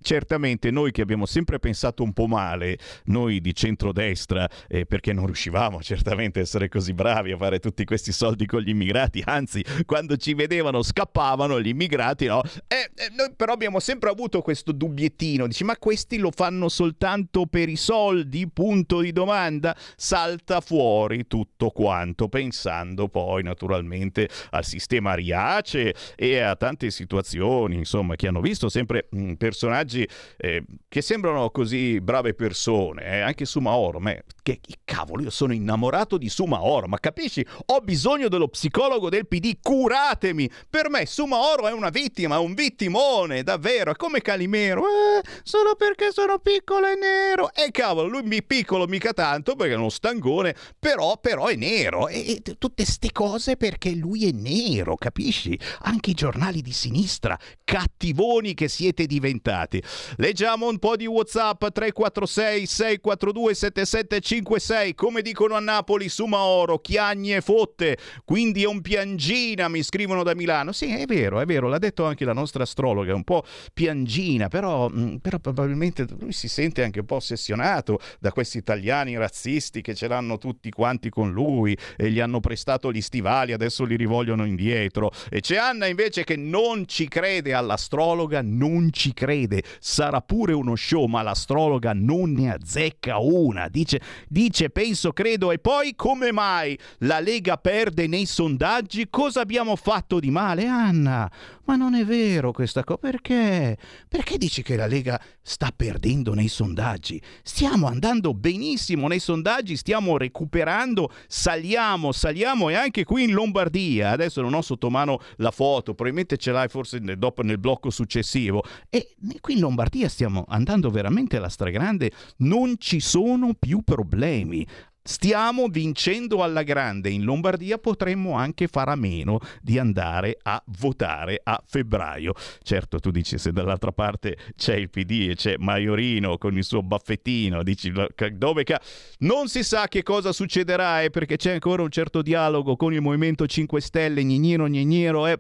certamente noi che abbiamo sempre pensato un po' male, noi di centrodestra, eh, perché non riuscivamo certamente a essere così bravi a fare tutti questi soldi con gli immigrati, anzi quando ci vedevano scappavano gli immigrati, no? Eh, eh, noi però abbiamo sempre avuto questo dubbiettino, dici ma questi lo fanno soltanto per i soldi, punto di domanda, salta fuori tutto quanto, pensando poi naturalmente al sistema Riace e a tante situazioni, insomma, che hanno visto sempre mh, personaggi personaggi eh, che sembrano così brave persone, eh, anche Sumaoro, ma che cavolo, io sono innamorato di Sumaoro, ma capisci? Ho bisogno dello psicologo del PD, curatemi! Per me Sumaoro è una vittima, un vittimone, davvero, è come Calimero, eh, solo perché sono piccolo e nero. E cavolo, lui mi piccolo mica tanto perché è uno stangone, però, però è nero. E, e tutte ste cose perché lui è nero, capisci? Anche i giornali di sinistra, cattivoni che siete diventati. Leggiamo un po' di WhatsApp 346 642 7756. Come dicono a Napoli, Sumaoro, chiagne fotte. Quindi è un piangina, mi scrivono da Milano. Sì, è vero, è vero, l'ha detto anche la nostra astrologa, è un po' piangina, però, mm, però probabilmente lui si sente anche un po' ossessionato da questi italiani razzisti che ce l'hanno tutti quanti con lui e gli hanno prestato gli stivali, adesso li rivogliono indietro. E c'è Anna invece che non ci crede all'astrologa, non ci crede sarà pure uno show, ma l'astrologa non ne azzecca una. Dice, dice, penso, credo, e poi come mai la Lega perde nei sondaggi? Cosa abbiamo fatto di male, Anna? Ma non è vero questa cosa. Perché? Perché dici che la Lega sta perdendo nei sondaggi? Stiamo andando benissimo nei sondaggi, stiamo recuperando, saliamo, saliamo e anche qui in Lombardia. Adesso non ho sotto mano la foto, probabilmente ce l'hai forse dopo nel blocco successivo. E qui in Lombardia stiamo andando veramente alla stragrande, non ci sono più problemi stiamo vincendo alla grande in Lombardia, potremmo anche fare a meno di andare a votare a febbraio. Certo, tu dici se dall'altra parte c'è il PD e c'è Maiorino con il suo baffettino, dici dove ca... Non si sa che cosa succederà eh, perché c'è ancora un certo dialogo con il Movimento 5 Stelle, Gnignero Gnignero, eh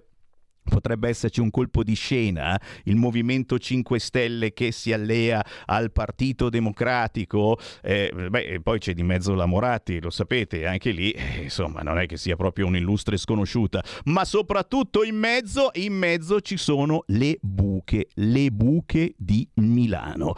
Potrebbe esserci un colpo di scena, il Movimento 5 Stelle che si allea al Partito Democratico, eh, beh, poi c'è di mezzo la Moratti, lo sapete, anche lì, eh, insomma, non è che sia proprio un'illustre sconosciuta, ma soprattutto in mezzo, in mezzo ci sono le buche, le buche di Milano.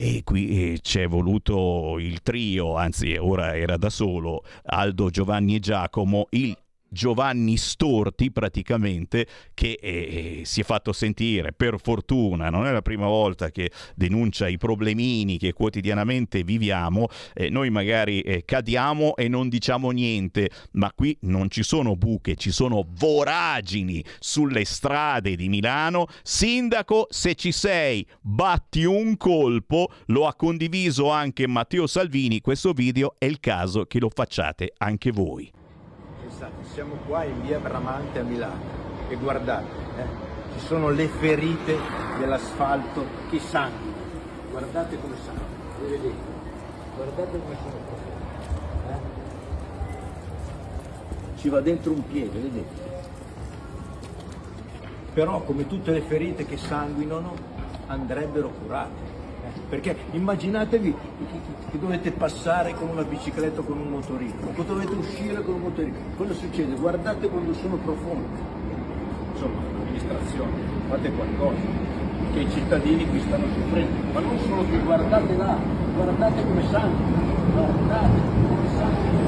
E qui eh, c'è voluto il trio, anzi ora era da solo, Aldo, Giovanni e Giacomo, il Giovanni Storti praticamente che eh, si è fatto sentire per fortuna non è la prima volta che denuncia i problemini che quotidianamente viviamo eh, noi magari eh, cadiamo e non diciamo niente ma qui non ci sono buche ci sono voragini sulle strade di Milano. Sindaco se ci sei batti un colpo. Lo ha condiviso anche Matteo Salvini. Questo video è il caso che lo facciate anche voi siamo qua in via Bramante a Milano e guardate, eh, ci sono le ferite dell'asfalto che sanguinano. Guardate come sanguinano, le vedete? Guardate come sono profondi. Eh? Ci va dentro un piede, vedete? Però come tutte le ferite che sanguinano andrebbero curate perché immaginatevi che dovete passare con una bicicletta o con un motorino, o dovete uscire con un motorino. Cosa succede? Guardate quando sono profondi. Insomma, l'amministrazione, fate qualcosa, che i cittadini qui stanno soffrendo. Ma non solo qui, guardate là, guardate come sangue, guardate come sangue.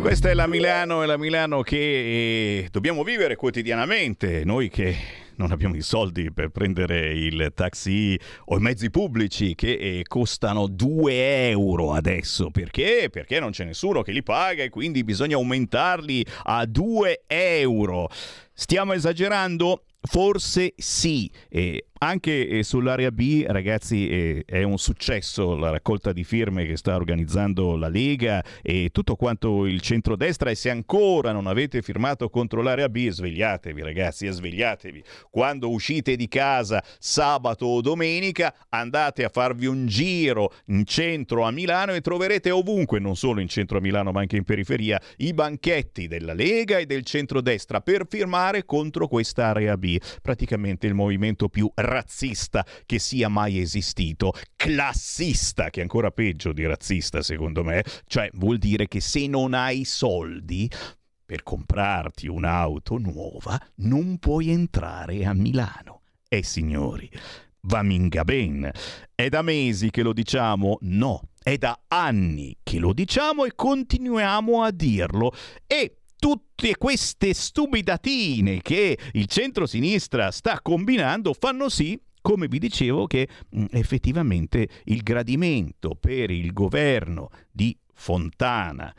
Questa è la Milano, è la Milano che eh, dobbiamo vivere quotidianamente, noi che non abbiamo i soldi per prendere il taxi o i mezzi pubblici che eh, costano 2 euro adesso. Perché? Perché non c'è nessuno che li paga e quindi bisogna aumentarli a 2 euro. Stiamo esagerando? Forse sì, eh, anche eh, sull'area B, ragazzi, eh, è un successo la raccolta di firme che sta organizzando la Lega e tutto quanto il centrodestra. E se ancora non avete firmato contro l'area B, svegliatevi, ragazzi, svegliatevi. Quando uscite di casa sabato o domenica, andate a farvi un giro in centro a Milano e troverete ovunque, non solo in centro a Milano, ma anche in periferia, i banchetti della Lega e del centrodestra per firmare contro questa area B. Praticamente il movimento più razzista che sia mai esistito, classista, che è ancora peggio di razzista secondo me, cioè vuol dire che se non hai soldi per comprarti un'auto nuova non puoi entrare a Milano. E signori, va minga ben. È da mesi che lo diciamo? No, è da anni che lo diciamo e continuiamo a dirlo. E tutte queste stupidatine che il centro-sinistra sta combinando fanno sì come vi dicevo che mm, effettivamente il gradimento per il governo di Fontana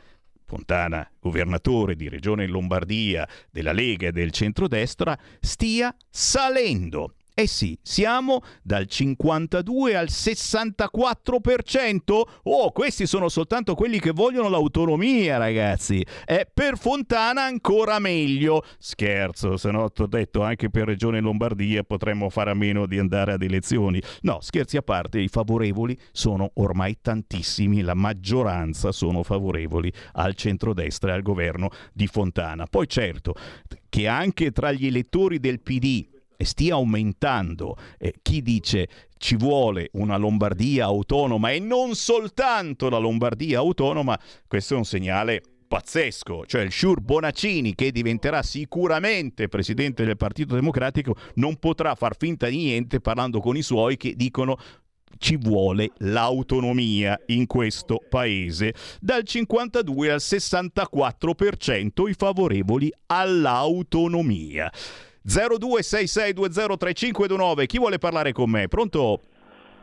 Fontana, governatore di Regione Lombardia della Lega e del centrodestra, stia salendo. Eh sì, siamo dal 52 al 64%. Oh, questi sono soltanto quelli che vogliono l'autonomia, ragazzi. E per Fontana ancora meglio. Scherzo, se no ti ho detto anche per Regione Lombardia potremmo fare a meno di andare ad elezioni. No, scherzi a parte, i favorevoli sono ormai tantissimi, la maggioranza sono favorevoli al centrodestra e al governo di Fontana. Poi certo che anche tra gli elettori del PD stia aumentando. Eh, chi dice ci vuole una Lombardia autonoma e non soltanto la Lombardia autonoma, questo è un segnale pazzesco, cioè il Sciur Bonaccini che diventerà sicuramente presidente del Partito Democratico non potrà far finta di niente parlando con i suoi che dicono ci vuole l'autonomia in questo paese. Dal 52 al 64% i favorevoli all'autonomia. 0266203529. Chi vuole parlare con me? Pronto?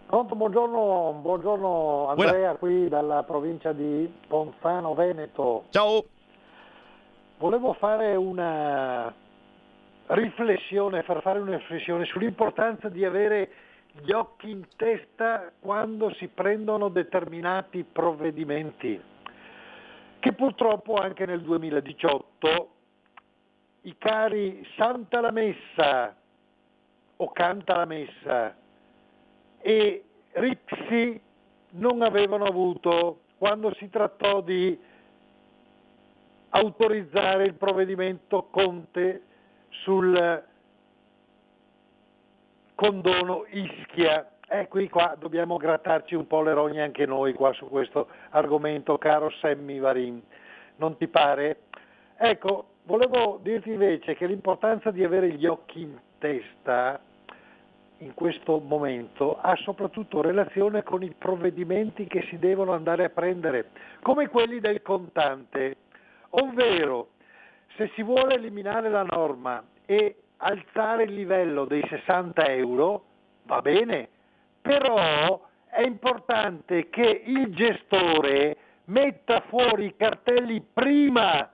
Pronto, buongiorno, buongiorno Andrea Buona. qui dalla provincia di Ponzano Veneto. Ciao. Volevo fare una riflessione, far fare una riflessione sull'importanza di avere gli occhi in testa quando si prendono determinati provvedimenti, che purtroppo anche nel 2018 i cari Santa la Messa o Canta la Messa e Rixi non avevano avuto quando si trattò di autorizzare il provvedimento Conte sul condono Ischia. E qui qua dobbiamo grattarci un po' le rogne anche noi qua su questo argomento, caro Sammy Varin. Non ti pare? Ecco, volevo dirti invece che l'importanza di avere gli occhi in testa in questo momento ha soprattutto relazione con i provvedimenti che si devono andare a prendere, come quelli del contante, ovvero se si vuole eliminare la norma e alzare il livello dei 60 euro, va bene, però è importante che il gestore metta fuori i cartelli prima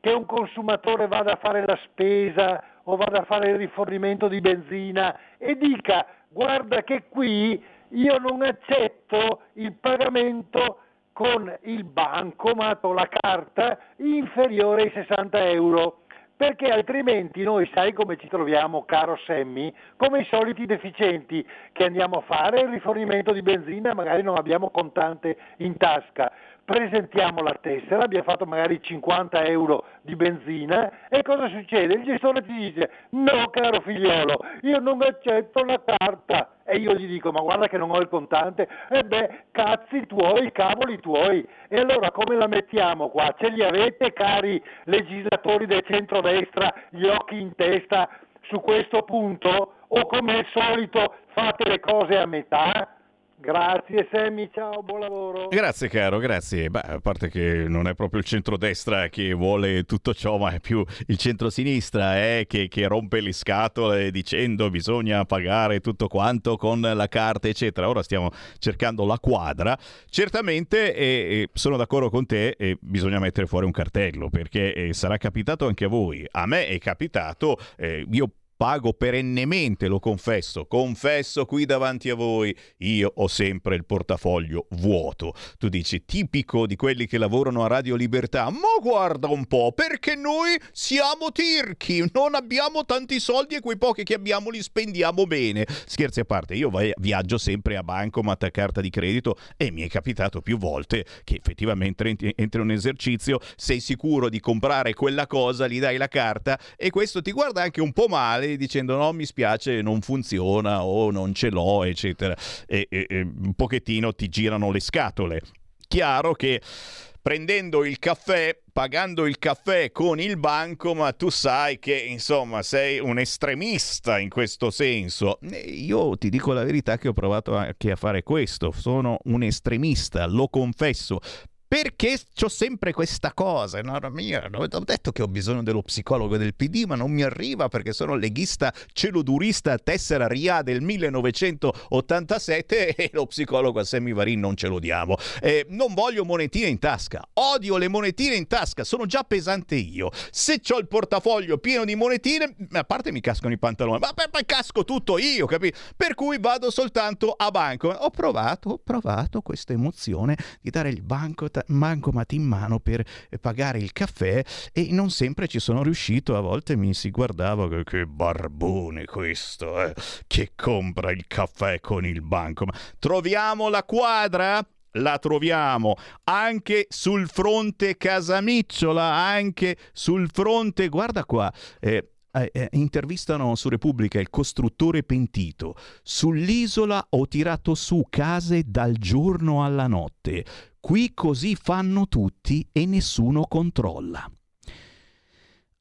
che un consumatore vada a fare la spesa o vada a fare il rifornimento di benzina e dica guarda che qui io non accetto il pagamento con il bancomat o la carta inferiore ai 60 euro. Perché altrimenti noi sai come ci troviamo, caro Sammy, come i soliti deficienti che andiamo a fare il rifornimento di benzina, magari non abbiamo contante in tasca presentiamo la tessera, abbiamo fatto magari 50 euro di benzina e cosa succede? Il gestore ti dice no caro figliolo, io non accetto la carta e io gli dico ma guarda che non ho il contante e beh cazzi tuoi, cavoli tuoi e allora come la mettiamo qua? Ce li avete cari legislatori del centrodestra gli occhi in testa su questo punto o come al solito fate le cose a metà? Grazie Sammy, ciao, buon lavoro. Grazie caro, grazie. Beh, a parte che non è proprio il centrodestra che vuole tutto ciò, ma è più il centrosinistra eh, che, che rompe le scatole dicendo bisogna pagare tutto quanto con la carta, eccetera. Ora stiamo cercando la quadra. Certamente eh, sono d'accordo con te, eh, bisogna mettere fuori un cartello, perché eh, sarà capitato anche a voi. A me è capitato, eh, io pago perennemente, lo confesso, confesso qui davanti a voi, io ho sempre il portafoglio vuoto. Tu dici tipico di quelli che lavorano a Radio Libertà, ma guarda un po', perché noi siamo tirchi, non abbiamo tanti soldi e quei pochi che abbiamo li spendiamo bene. Scherzi a parte, io viaggio sempre a bancomat a carta di credito e mi è capitato più volte che effettivamente entri un esercizio, sei sicuro di comprare quella cosa, gli dai la carta e questo ti guarda anche un po' male male dicendo no mi spiace non funziona o non ce l'ho eccetera e, e, e un pochettino ti girano le scatole. Chiaro che prendendo il caffè, pagando il caffè con il banco, ma tu sai che insomma sei un estremista in questo senso. Io ti dico la verità che ho provato anche a fare questo, sono un estremista, lo confesso, perché ho sempre questa cosa, no, mia, ho detto che ho bisogno dello psicologo del PD, ma non mi arriva perché sono leghista celodurista tessera RIA del 1987 *laughs* e lo psicologo a Semivarin non ce lo diamo. Eh, non voglio monetine in tasca, odio le monetine in tasca, sono già pesante io. Se ho il portafoglio pieno di monetine, a parte mi cascano i pantaloni, ma, ma casco tutto io, capito? Per cui vado soltanto a banco. Ho provato, ho provato questa emozione di dare il banco bancomat in mano per pagare il caffè e non sempre ci sono riuscito, a volte mi si guardava che barbone questo, eh, che compra il caffè con il bancomat. Troviamo la quadra? la troviamo anche sul fronte Casamicciola, anche sul fronte, guarda qua, eh, eh, eh, intervistano su Repubblica il costruttore pentito. Sull'isola ho tirato su case dal giorno alla notte. Qui così fanno tutti e nessuno controlla.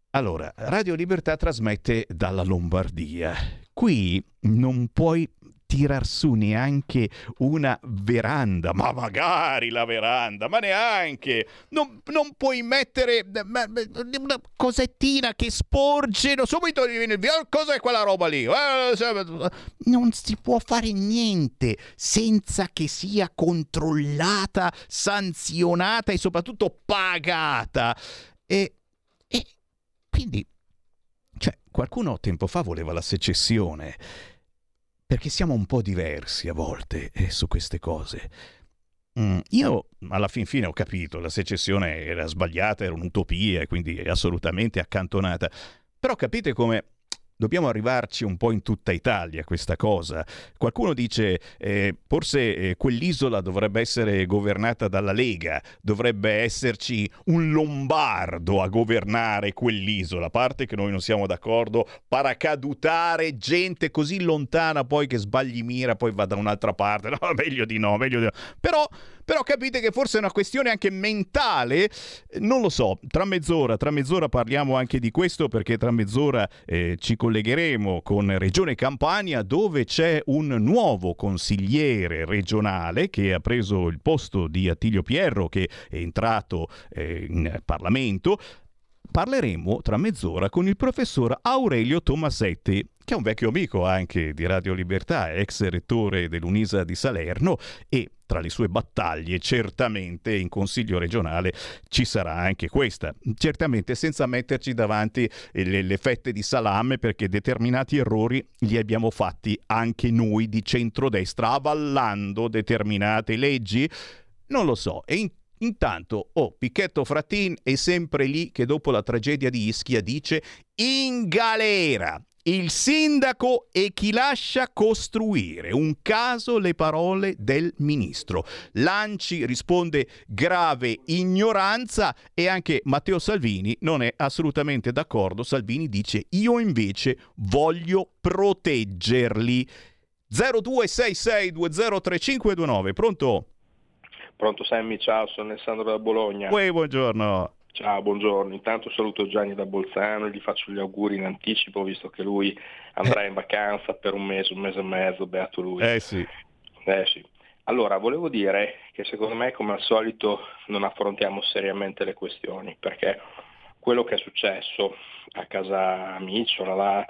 Allora, Radio Libertà trasmette dalla Lombardia. Qui non puoi tirar su neanche una veranda, ma magari la veranda, ma neanche. Non, non puoi mettere una cosettina che sporge, subito gli viene via, cos'è quella roba lì? Eh, non si può fare niente senza che sia controllata, sanzionata e soprattutto pagata. E, e quindi, cioè, qualcuno tempo fa voleva la secessione perché siamo un po' diversi a volte eh, su queste cose. Mm, io alla fin fine ho capito, la secessione era sbagliata, era un'utopia e quindi assolutamente accantonata. Però capite come Dobbiamo arrivarci un po' in tutta Italia questa cosa. Qualcuno dice eh, forse eh, quell'isola dovrebbe essere governata dalla Lega, dovrebbe esserci un lombardo a governare quell'isola, a parte che noi non siamo d'accordo, paracadutare gente così lontana poi che sbagli mira, poi va da un'altra parte, *laughs* no, meglio di no, meglio di no. Però però capite che forse è una questione anche mentale, non lo so, tra mezz'ora, tra mezz'ora parliamo anche di questo perché tra mezz'ora eh, ci collegheremo con Regione Campania dove c'è un nuovo consigliere regionale che ha preso il posto di Attilio Pierro che è entrato eh, in Parlamento. Parleremo tra mezz'ora con il professor Aurelio Tomasetti, che è un vecchio amico anche di Radio Libertà, ex rettore dell'Unisa di Salerno e tra le sue battaglie certamente in Consiglio regionale ci sarà anche questa, certamente senza metterci davanti le, le fette di salame perché determinati errori li abbiamo fatti anche noi di centrodestra avallando determinate leggi. Non lo so, e in Intanto, oh, Picchetto Frattin è sempre lì che dopo la tragedia di Ischia dice in galera. Il sindaco e chi lascia costruire. Un caso le parole del ministro. Lanci risponde grave ignoranza e anche Matteo Salvini non è assolutamente d'accordo. Salvini dice io invece voglio proteggerli. 0266203529, pronto? Pronto Sammy, ciao, sono Alessandro da Bologna. Uè, buongiorno. Ciao, buongiorno. Intanto saluto Gianni da Bolzano e gli faccio gli auguri in anticipo visto che lui andrà in vacanza per un mese, un mese e mezzo, beato lui. Eh sì. Eh sì. Allora, volevo dire che secondo me come al solito non affrontiamo seriamente le questioni, perché quello che è successo a casa Amicciola, là,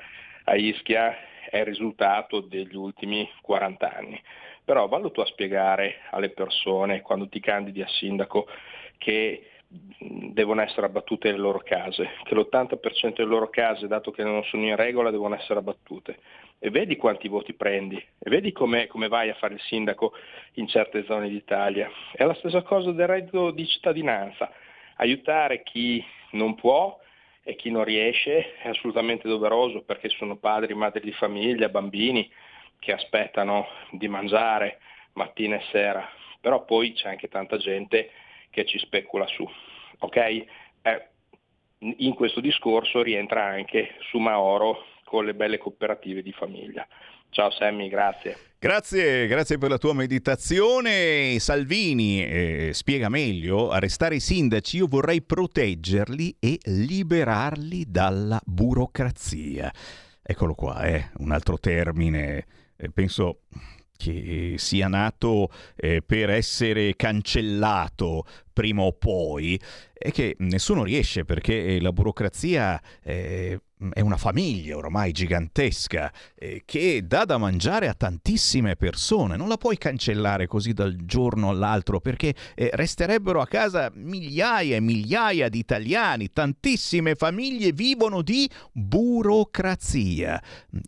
a Ischia, è il risultato degli ultimi 40 anni. Però vallo tu a spiegare alle persone quando ti candidi a sindaco che devono essere abbattute le loro case, che l'80% delle loro case, dato che non sono in regola, devono essere abbattute. E vedi quanti voti prendi, e vedi come vai a fare il sindaco in certe zone d'Italia. È la stessa cosa del reddito di cittadinanza. Aiutare chi non può e chi non riesce è assolutamente doveroso perché sono padri, madri di famiglia, bambini, che aspettano di mangiare mattina e sera, però poi c'è anche tanta gente che ci specula su. Okay? Eh, in questo discorso rientra anche Sumaoro con le belle cooperative di famiglia. Ciao Sammy, grazie. Grazie, grazie per la tua meditazione. Salvini eh, spiega meglio, arrestare i sindaci io vorrei proteggerli e liberarli dalla burocrazia. Eccolo qua, eh, un altro termine eh, penso che sia nato eh, per essere cancellato prima o poi e che nessuno riesce perché la burocrazia eh, è una famiglia ormai gigantesca eh, che dà da mangiare a tantissime persone. Non la puoi cancellare così dal giorno all'altro perché eh, resterebbero a casa migliaia e migliaia di italiani. Tantissime famiglie vivono di burocrazia,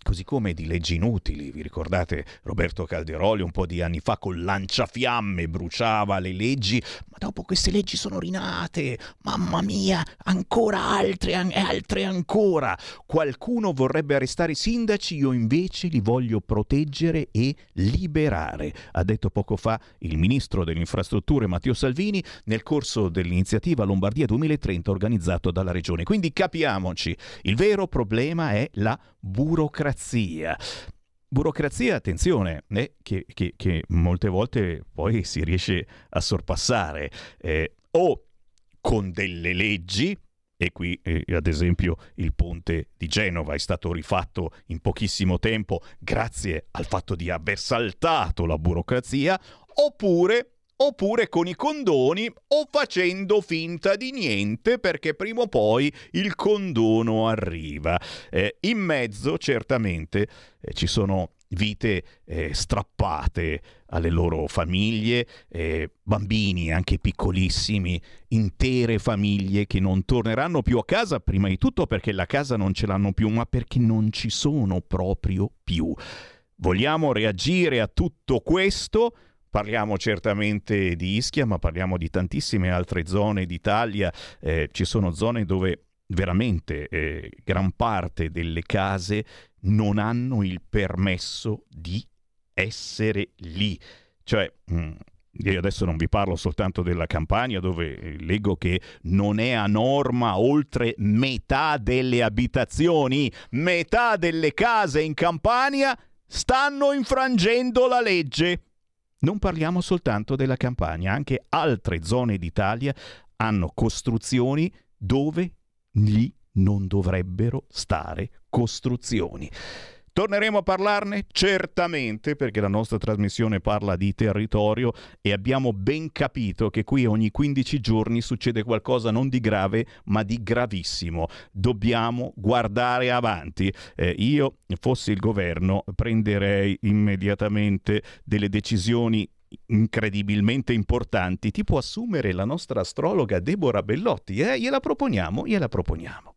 così come di leggi inutili. Vi ricordate Roberto Calderoli un po' di anni fa col lanciafiamme bruciava le leggi, ma dopo queste leggi sono rinate. Mamma mia, ancora altre e altre ancora. Qualcuno vorrebbe arrestare i sindaci, io invece li voglio proteggere e liberare, ha detto poco fa il ministro delle infrastrutture Matteo Salvini nel corso dell'iniziativa Lombardia 2030 organizzato dalla regione. Quindi capiamoci, il vero problema è la burocrazia. Burocrazia, attenzione, eh, che, che, che, molte volte poi si riesce a sorpassare eh, o con delle leggi e qui eh, ad esempio il ponte di Genova è stato rifatto in pochissimo tempo grazie al fatto di aver saltato la burocrazia, oppure oppure con i condoni o facendo finta di niente perché prima o poi il condono arriva. Eh, in mezzo certamente eh, ci sono vite eh, strappate alle loro famiglie, eh, bambini anche piccolissimi, intere famiglie che non torneranno più a casa, prima di tutto perché la casa non ce l'hanno più, ma perché non ci sono proprio più. Vogliamo reagire a tutto questo? Parliamo certamente di Ischia, ma parliamo di tantissime altre zone d'Italia. Eh, ci sono zone dove veramente eh, gran parte delle case non hanno il permesso di essere lì. Cioè, mm, io adesso non vi parlo soltanto della campagna dove eh, leggo che non è a norma oltre metà delle abitazioni, metà delle case in campagna stanno infrangendo la legge. Non parliamo soltanto della campagna, anche altre zone d'Italia hanno costruzioni dove lì non dovrebbero stare costruzioni. Torneremo a parlarne? Certamente, perché la nostra trasmissione parla di territorio e abbiamo ben capito che qui ogni 15 giorni succede qualcosa non di grave, ma di gravissimo. Dobbiamo guardare avanti. Eh, io, fossi il governo, prenderei immediatamente delle decisioni incredibilmente importanti, tipo assumere la nostra astrologa Deborah Bellotti. Eh? Gliela proponiamo, gliela proponiamo.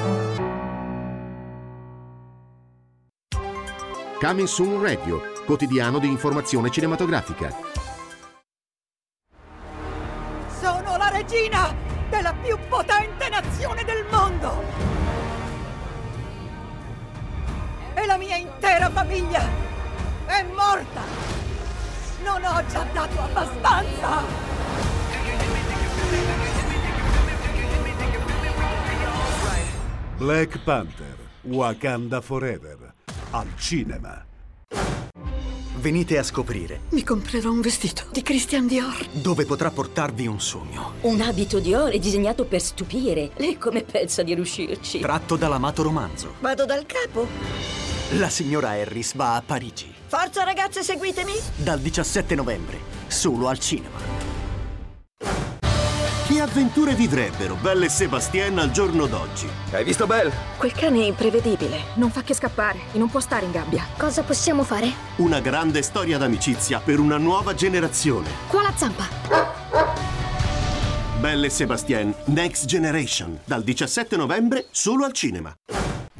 Coming Soon Radio, quotidiano di informazione cinematografica. Sono la regina della più potente nazione del mondo! E la mia intera famiglia è morta! Non ho già dato abbastanza! Black Panther, Wakanda Forever al cinema. Venite a scoprire. Mi comprerò un vestito di Christian Dior. Dove potrà portarvi un sogno. Un abito Dior è disegnato per stupire. Lei come pensa di riuscirci? Tratto dall'amato romanzo. Vado dal capo. La signora Harris va a Parigi. Forza ragazze, seguitemi. Dal 17 novembre, solo al cinema. Che avventure vivrebbero Belle e Sebastien al giorno d'oggi? Hai visto Belle? Quel cane è imprevedibile, non fa che scappare e non può stare in gabbia. Cosa possiamo fare? Una grande storia d'amicizia per una nuova generazione. Qua la zampa. Belle e Sebastien Next Generation, dal 17 novembre solo al cinema.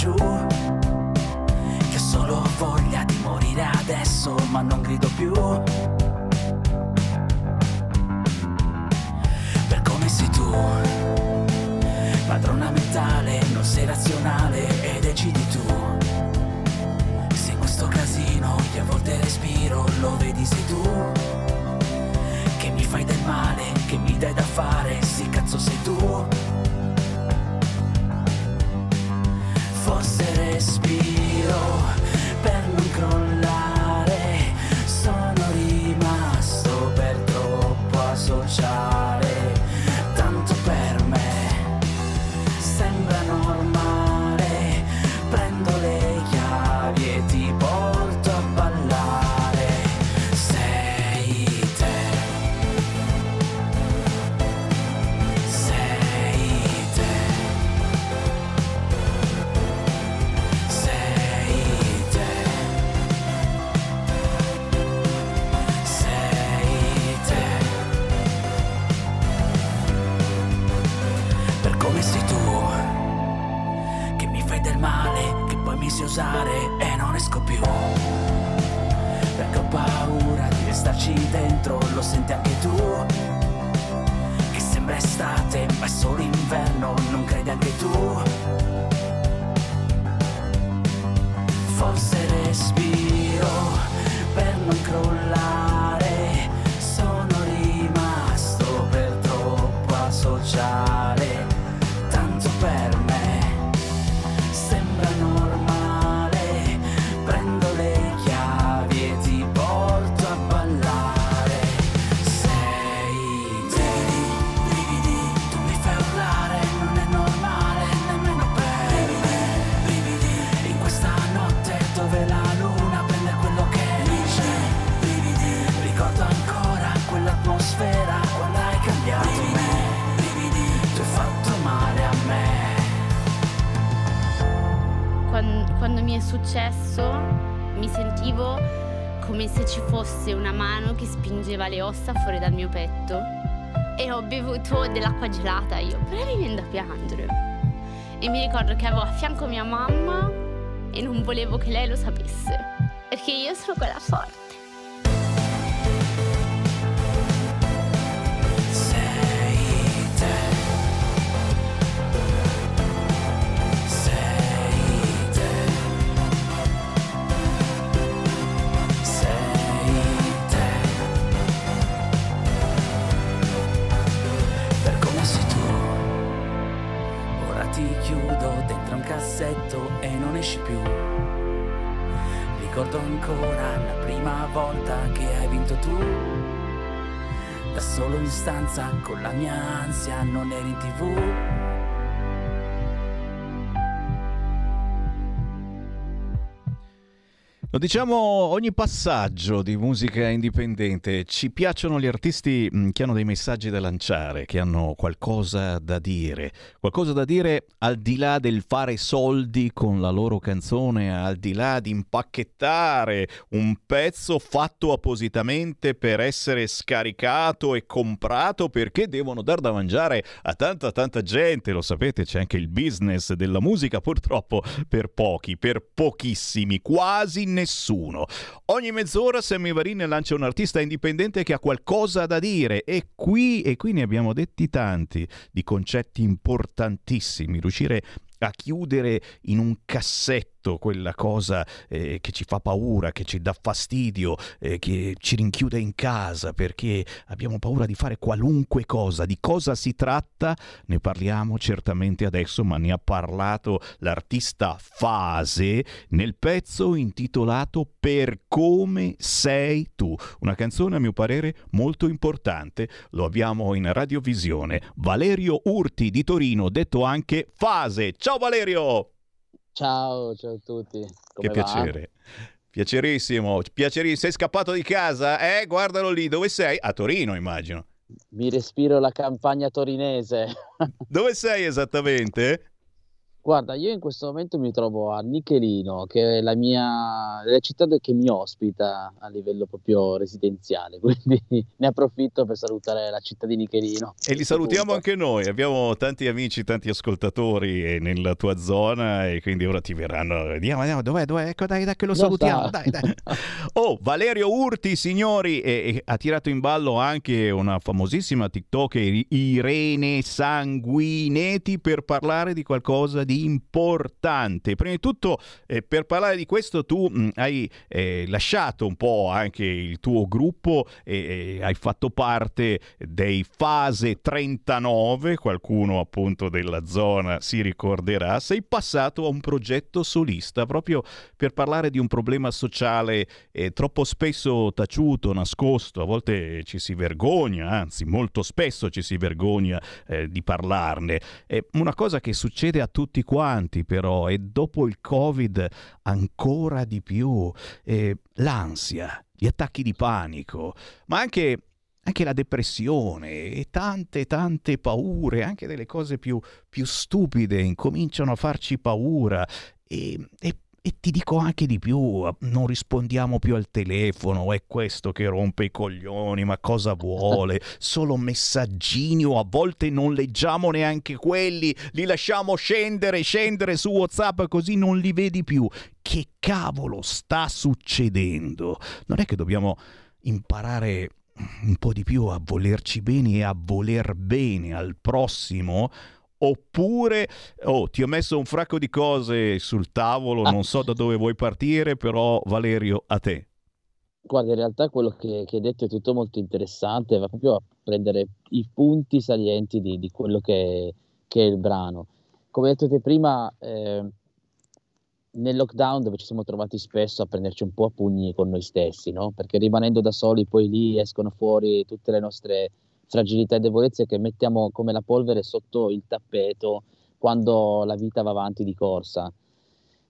giù Che ho solo voglia di morire adesso ma non grido più. Per come sei tu Padrona mentale, non sei razionale e decidi tu. Se questo casino che a volte respiro lo vedi sei tu. Che mi fai del male, che mi dai da fare, sì cazzo sei tu. se respiro per non crollare. Dentro, lo senti anche tu. Che sembra estate, ma è solo inverno, non credi anche tu. Spingeva le ossa fuori dal mio petto e ho bevuto dell'acqua gelata io, però mi viene da piangere. E mi ricordo che avevo a fianco mia mamma e non volevo che lei lo sapesse, perché io sono quella forte. Stanza con la mia ansia non eri in tv. Lo diciamo ogni passaggio di musica indipendente. Ci piacciono gli artisti mh, che hanno dei messaggi da lanciare, che hanno qualcosa da dire. Qualcosa da dire al di là del fare soldi con la loro canzone, al di là di impacchettare un pezzo fatto appositamente per essere scaricato e comprato perché devono dar da mangiare a tanta tanta gente. Lo sapete, c'è anche il business della musica, purtroppo per pochi, per pochissimi, quasi nessuno. Ogni mezz'ora Sammy Varin lancia un artista indipendente che ha qualcosa da dire e qui, e qui ne abbiamo detti tanti di concetti importantissimi, riuscire a chiudere in un cassetto quella cosa eh, che ci fa paura, che ci dà fastidio, eh, che ci rinchiude in casa perché abbiamo paura di fare qualunque cosa. Di cosa si tratta? Ne parliamo certamente adesso, ma ne ha parlato l'artista Fase nel pezzo intitolato Per come sei tu. Una canzone a mio parere molto importante. Lo abbiamo in radiovisione. Valerio Urti di Torino, detto anche Fase. Ciao Valerio! Ciao, ciao a tutti. Come che va? piacere. Piacerissimo, piacerissimo. Sei scappato di casa? Eh, guardalo lì. Dove sei? A Torino, immagino. Mi respiro la campagna torinese. Dove sei esattamente? Guarda, io in questo momento mi trovo a Nichelino, che è la mia la città che mi ospita a livello proprio residenziale, *laughs* quindi ne approfitto per salutare la città di Nichelino. E li salutiamo anche noi, abbiamo tanti amici, tanti ascoltatori nella tua zona e quindi ora ti verranno, andiamo, andiamo, dov'è, dov'è, ecco dai, dai che lo No, salutiamo, sta. dai, dai. Oh, Valerio Urti, signori, e, e ha tirato in ballo anche una famosissima TikToker, Irene Sanguineti, per parlare di qualcosa di importante. Prima di tutto, eh, per parlare di questo, tu mh, hai eh, lasciato un po' anche il tuo gruppo e, e hai fatto parte dei Fase 39, qualcuno appunto della zona si ricorderà. Sei passato a un progetto solista proprio per parlare di un problema sociale eh, troppo spesso taciuto, nascosto, a volte ci si vergogna, anzi molto spesso ci si vergogna eh, di parlarne. È una cosa che succede a tutti quanti però e dopo il Covid ancora di più. Eh, l'ansia, gli attacchi di panico, ma anche anche la depressione e tante tante paure, anche delle cose più, più stupide incominciano a farci paura e, e- e ti dico anche di più, non rispondiamo più al telefono, è questo che rompe i coglioni, ma cosa vuole? *laughs* Solo messaggini o a volte non leggiamo neanche quelli, li lasciamo scendere, scendere su WhatsApp così non li vedi più. Che cavolo sta succedendo? Non è che dobbiamo imparare un po' di più a volerci bene e a voler bene al prossimo oppure oh, ti ho messo un fracco di cose sul tavolo, non so da dove vuoi partire, però Valerio, a te. Guarda, in realtà quello che, che hai detto è tutto molto interessante, va proprio a prendere i punti salienti di, di quello che, che, è il brano. Come hai detto te prima, eh, nel lockdown dove ci siamo trovati spesso a prenderci un po' a pugni con noi stessi, no? Perché rimanendo da soli poi lì escono fuori tutte le nostre fragilità e debolezze che mettiamo come la polvere sotto il tappeto quando la vita va avanti di corsa.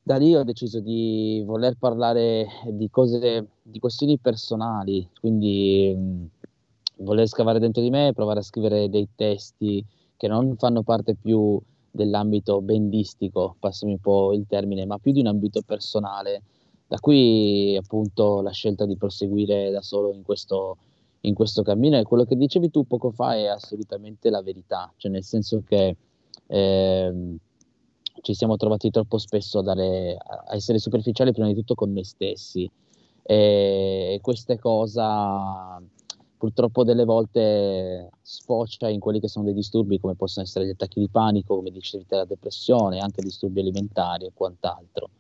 Da lì ho deciso di voler parlare di cose, di questioni personali, quindi mh, voler scavare dentro di me e provare a scrivere dei testi che non fanno parte più dell'ambito bendistico, passami un po' il termine, ma più di un ambito personale. Da qui appunto la scelta di proseguire da solo in questo in questo cammino e quello che dicevi tu poco fa è assolutamente la verità, cioè nel senso che eh, ci siamo trovati troppo spesso a, dare, a, essere superficiali prima di tutto con noi stessi e, e questa cosa purtroppo delle volte sfocia in quelli che sono dei disturbi come possono essere gli attacchi di panico, come dicevi te la depressione, anche disturbi alimentari e quant'altro.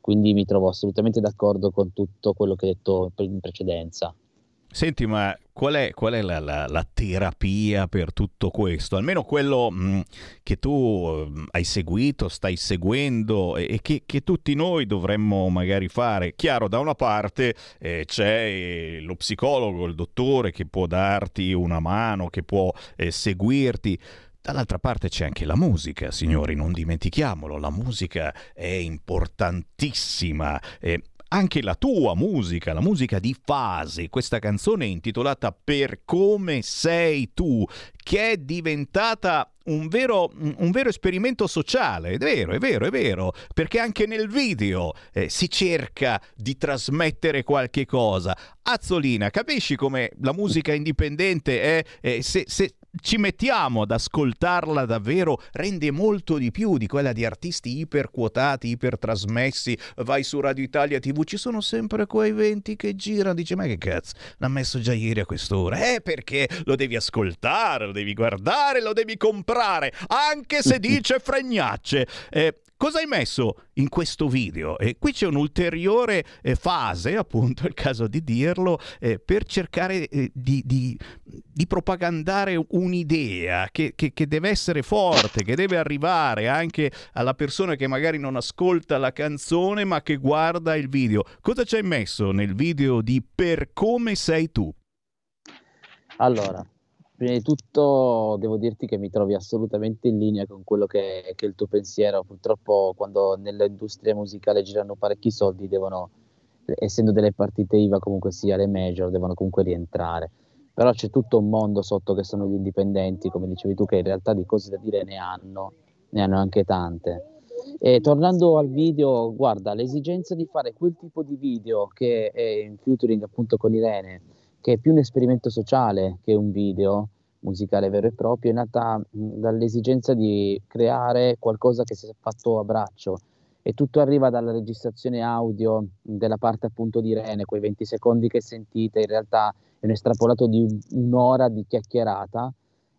Quindi mi trovo assolutamente d'accordo con tutto quello che hai detto in precedenza. Senti, ma qual è, qual è la, la, la, terapia per tutto questo? Almeno quello mh, mm, che tu mh, mm, hai seguito, stai seguendo e, e che, che, tutti noi dovremmo magari fare. Chiaro, da una parte eh, c'è eh, lo psicologo, il dottore che può darti una mano, che può eh, seguirti. Dall'altra parte c'è anche la musica, signori, non dimentichiamolo, la musica è importantissima. Eh, anche la tua musica, la musica di fase, questa canzone intitolata Per come sei tu, che è diventata un vero, un vero, esperimento sociale, è vero, è vero, è vero, perché anche nel video eh, si cerca di trasmettere qualche cosa. Azzolina, capisci come la musica indipendente è, eh, se, se, ci mettiamo ad ascoltarla davvero rende molto di più di quella di artisti iperquotati, ipertrasmessi, vai su Radio Italia TV, ci sono sempre quei venti che girano, dice ma che cazzo, l'ha messo già ieri a quest'ora, eh perché lo devi ascoltare, lo devi guardare, lo devi comprare, anche se *laughs* dice fregnacce. Eh, Cosa hai messo in questo video? E qui c'è un'ulteriore eh, fase, appunto, è il caso di dirlo, eh, per cercare eh, di, di, di, propagandare un'idea che, che, che, deve essere forte, che deve arrivare anche alla persona che magari non ascolta la canzone ma che guarda il video. Cosa c'hai messo nel video di Per come sei tu? Allora, Prima di tutto devo dirti che mi trovi assolutamente in linea con quello che, che è il tuo pensiero. Purtroppo quando nell'industria musicale girano parecchi soldi devono, essendo delle partite IVA comunque sia le major, devono comunque rientrare. Però c'è tutto un mondo sotto che sono gli indipendenti, come dicevi tu, che in realtà di cose da dire ne hanno, ne hanno anche tante. E tornando al video, guarda, l'esigenza di fare quel tipo di video che è in featuring appunto con Irene, che è più un esperimento sociale che un video musicale vero e proprio, è nata dall'esigenza di creare qualcosa che si è fatto a braccio e tutto arriva dalla registrazione audio della parte appunto di Rene, quei 20 secondi che sentite, in realtà è un estrapolato di un'ora di chiacchierata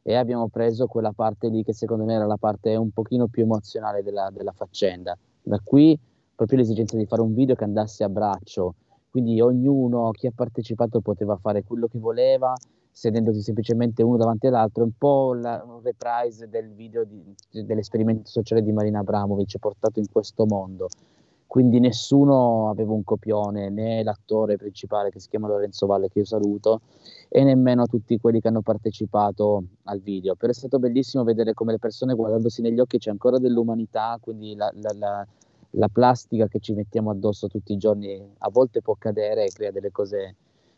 e abbiamo preso quella parte lì che secondo me era la parte un pochino più emozionale della, della faccenda. Da qui proprio l'esigenza di fare un video che andasse a braccio, quindi ognuno, chi ha partecipato poteva fare quello che voleva, sedendosi semplicemente uno davanti all'altro, un po' la, un reprise del video di, dell'esperimento sociale di Marina Abramovic portato in questo mondo. Quindi nessuno aveva un copione, né l'attore principale che si chiama Lorenzo Valle, che io saluto, e nemmeno tutti quelli che hanno partecipato al video. Però è stato bellissimo vedere come le persone guardandosi negli occhi c'è ancora dell'umanità, quindi la, la, la la plastica che ci mettiamo addosso tutti i giorni a volte può cadere e crea delle cose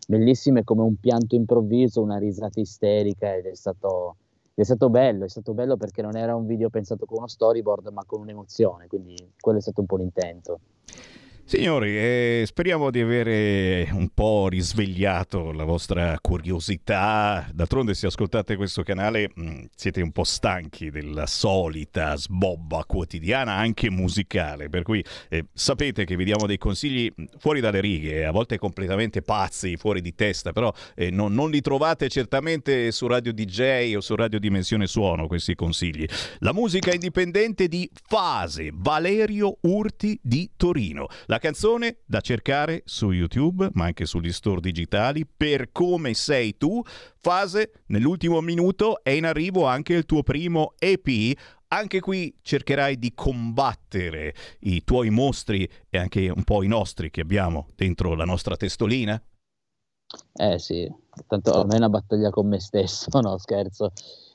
bellissime come un pianto improvviso, una risata isterica ed è stato, è stato bello, è stato bello perché non era un video pensato con uno storyboard ma con un'emozione, quindi quello è stato un po' l'intento. Signori, eh, speriamo di avere un po' risvegliato la vostra curiosità. D'altronde, se ascoltate questo canale, mh, mm, siete un po' stanchi della solita sbobba quotidiana, anche musicale. Per cui eh, sapete che vi diamo dei consigli mm, fuori dalle righe, a volte completamente pazzi, fuori di testa, però eh, non, non li trovate certamente su Radio DJ o su Radio Dimensione Suono questi consigli. La musica indipendente di Fase, Valerio Urti di Torino. La canzone da cercare su YouTube, ma anche sugli store digitali, per come sei tu. Fase, nell'ultimo minuto è in arrivo anche il tuo primo EP. Anche qui cercherai di combattere i tuoi mostri e anche un po' i nostri che abbiamo dentro la nostra testolina? Eh sì, tanto ormai è una battaglia con me stesso, *laughs* no scherzo.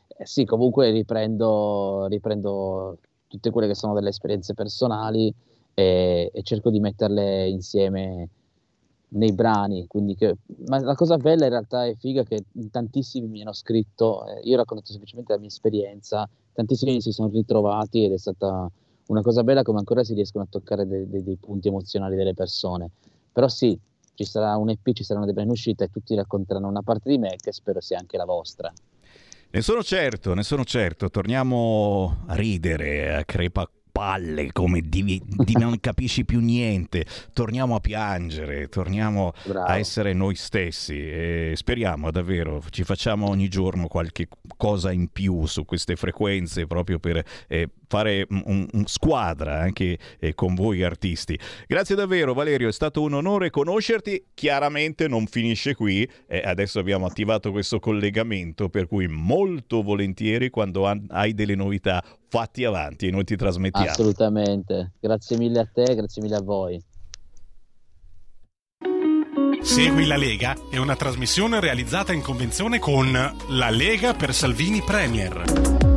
Eh sì, comunque riprendo, riprendo tutte quelle che sono delle esperienze personali e, e cerco di metterle insieme nei brani. Che, ma la cosa bella in realtà è figa che tantissimi mi hanno scritto, eh, io ho raccontato semplicemente la mia esperienza, tantissimi si sono ritrovati ed è stata una cosa bella come ancora si riescono a toccare dei, dei, dei punti emozionali delle persone. Però sì, ci sarà un EP, ci saranno dei brani in uscita e tutti racconteranno una parte di me che spero sia anche la vostra. Ne sono certo, ne sono certo. Torniamo a ridere, a crepa palle, come di, di non *laughs* capisci più niente. Torniamo a piangere, torniamo Bravo. a essere noi stessi e speriamo davvero, ci facciamo ogni giorno qualche cosa in più su queste frequenze proprio per eh, fare un, un squadra anche eh, con voi artisti. Grazie davvero Valerio, è stato un onore conoscerti. Chiaramente non finisce qui, eh, adesso abbiamo attivato questo collegamento per cui molto volentieri quando hai delle novità fatti avanti e noi ti trasmettiamo. Assolutamente, grazie mille a te, grazie mille a voi. Segui la Lega è una trasmissione realizzata in convenzione con La Lega per Salvini Premier.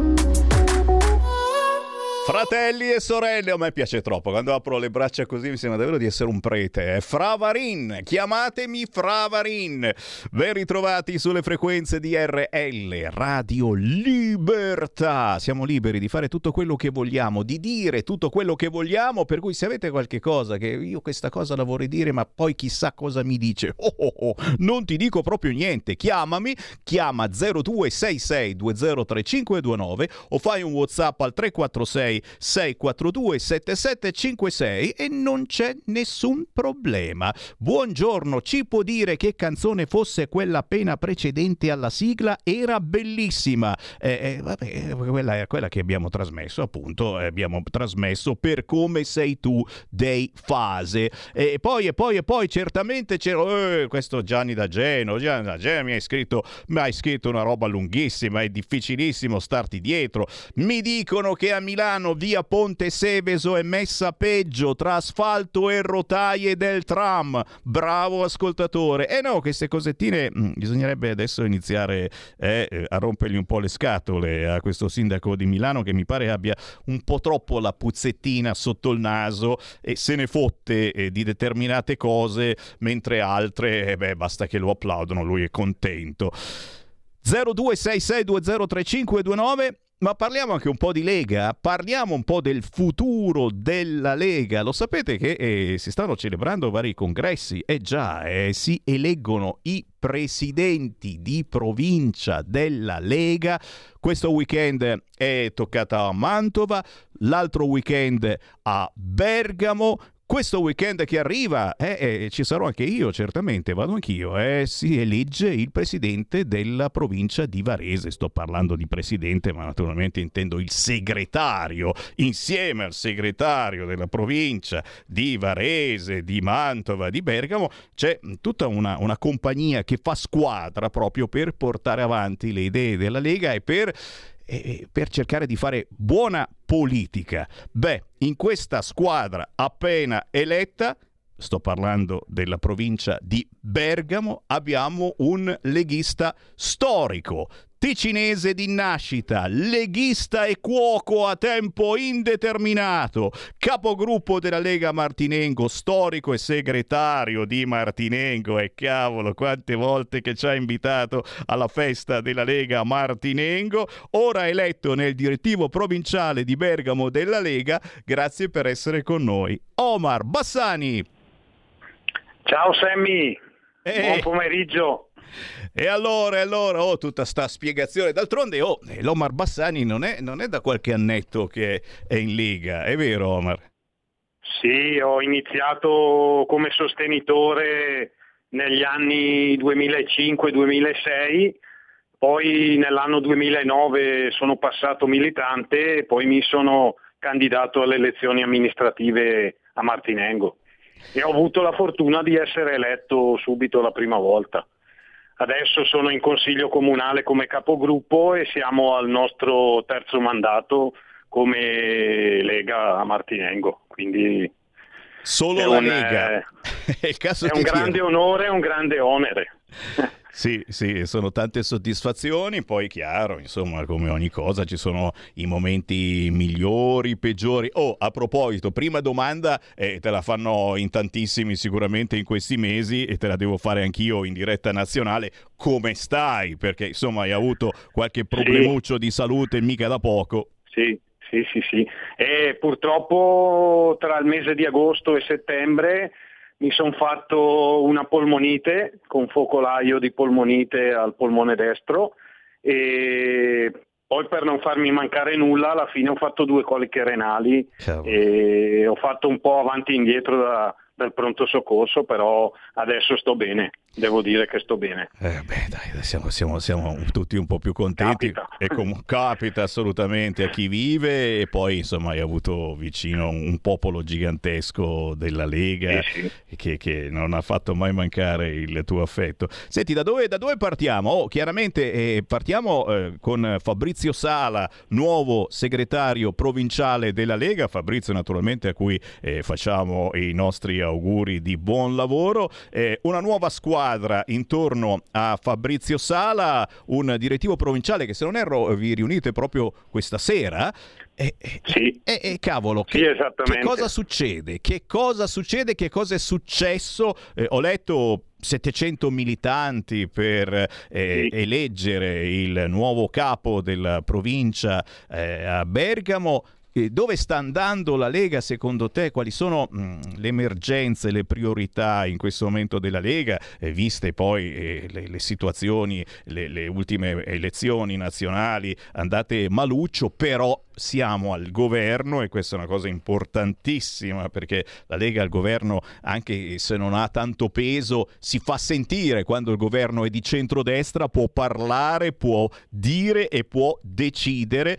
Fratelli e sorelle, a me piace troppo. Quando apro le braccia così mi sembra davvero di essere un prete. Fravarin, chiamatemi Fravarin. Ben ritrovati sulle frequenze di RL, Radio Libertà. Siamo liberi di fare tutto quello che vogliamo, di dire tutto quello che vogliamo. Per cui se avete qualche cosa che io questa cosa la vorrei dire, ma poi chissà cosa mi dice, *laughs* oh, oh, oh, non ti dico proprio niente. Chiamami, chiama 0266 203529 o fai un WhatsApp al 346 642 7756 e non c'è nessun problema. Buongiorno, ci può dire che canzone fosse quella appena precedente alla sigla? Era bellissima. Eh, eh, vabbè, quella è quella che abbiamo trasmesso, appunto, eh, abbiamo trasmesso per come sei tu dei fase. E poi e poi e poi certamente c'era eh, questo Gianni da Geno, Gianni da Geno mi hai scritto mi hai scritto una roba lunghissima, è difficilissimo starti dietro. Mi dicono che a Milano Milano, via Ponte Seveso è messa peggio tra asfalto e rotaie del tram. Bravo ascoltatore. Eh no, queste cosettine mm, bisognerebbe adesso iniziare eh, a rompergli un po' le scatole a questo sindaco di Milano che mi pare abbia un po' troppo la puzzettina sotto il naso e se ne fotte eh, di determinate cose, mentre altre, eh, beh, basta che lo applaudono, lui è contento. 0266203529 ma parliamo anche un po' di Lega, parliamo un po' del futuro della Lega. Lo sapete che eh, si stanno celebrando vari congressi e eh già eh, si eleggono i presidenti di provincia della Lega. Questo weekend è toccata a Mantova, l'altro weekend a Bergamo. Questo weekend che arriva, eh, eh, ci sarò anche io, certamente, vado anch'io, eh, si elegge il presidente della provincia di Varese. Sto parlando di presidente, ma naturalmente intendo il segretario, insieme al segretario della provincia di Varese, di Mantova, di Bergamo, c'è tutta una, una compagnia che fa squadra proprio per portare avanti le idee della Lega e per per cercare di fare buona politica. Beh, in questa squadra appena eletta, sto parlando della provincia di Bergamo, abbiamo un leghista storico, ticinese di nascita, leghista e cuoco a tempo indeterminato, capogruppo della Lega Martinengo, storico e segretario di Martinengo e cavolo quante volte che ci ha invitato alla festa della Lega Martinengo, ora eletto nel direttivo provinciale di Bergamo della Lega, grazie per essere con noi. Omar Bassani. Ciao Sammy, Eh. buon pomeriggio. E allora, allora, oh, tutta sta spiegazione. D'altronde, oh, l'Omar Bassani non è, non è da qualche annetto che è in Liga, è vero Omar? Sì, ho iniziato come sostenitore negli anni 2005-2006, poi nell'anno 2009 sono passato militante e poi mi sono candidato alle elezioni amministrative a Martinengo e ho avuto la fortuna di essere eletto subito la prima volta. Adesso sono in consiglio comunale come capogruppo e siamo al nostro terzo mandato come Lega a Martinengo. Quindi Solo è la un, Lega. eh, *laughs* È è un grande onore e un grande onere. *laughs* Sì, sì, sono tante soddisfazioni, poi chiaro, insomma, come ogni cosa ci sono i momenti migliori, peggiori. Oh, a proposito, prima domanda, eh, te la fanno in tantissimi sicuramente in questi mesi e te la devo fare anch'io in diretta nazionale. Come stai? Perché insomma hai avuto qualche problemuccio di salute mica da poco. Sì, sì, sì, sì. E purtroppo tra il mese di agosto e settembre mi sono fatto una polmonite con focolaio di polmonite al polmone destro e poi per non farmi mancare nulla alla fine ho fatto due coliche renali e ho fatto un po' avanti e indietro da- dal pronto soccorso, però adesso sto bene, devo dire che sto bene. Eh beh, dai, siamo, siamo- siamo tutti un po' più contenti. E com- capita assolutamente a chi vive e poi insomma hai avuto vicino un popolo gigantesco della Lega Che, che non ha fatto mai mancare il tuo affetto. Senti, da dove, da dove partiamo? Oh, chiaramente eh, partiamo eh, con Fabrizio Sala, nuovo segretario provinciale della Lega. Fabrizio naturalmente a cui eh, facciamo i nostri auguri di buon lavoro. Eh, una nuova squadra intorno a Fabrizio Sala, un direttivo provinciale che se non erro vi riunite proprio questa sera. E, e- e- e cavolo, Sì, che, che cosa succede? Che cosa succede? Che cosa è successo? Eh, ho letto 700 militanti per eh, eleggere il nuovo capo della provincia eh, a Bergamo. Dove sta andando la Lega secondo te? Quali sono mh, le emergenze, le priorità in questo momento della Lega, eh, viste poi eh, le, le situazioni, le, le ultime elezioni nazionali andate maluccio, però siamo al governo e questa è una cosa importantissima perché la Lega al governo, anche se non ha tanto peso, si fa sentire quando il governo è di centrodestra, può parlare, può dire e può decidere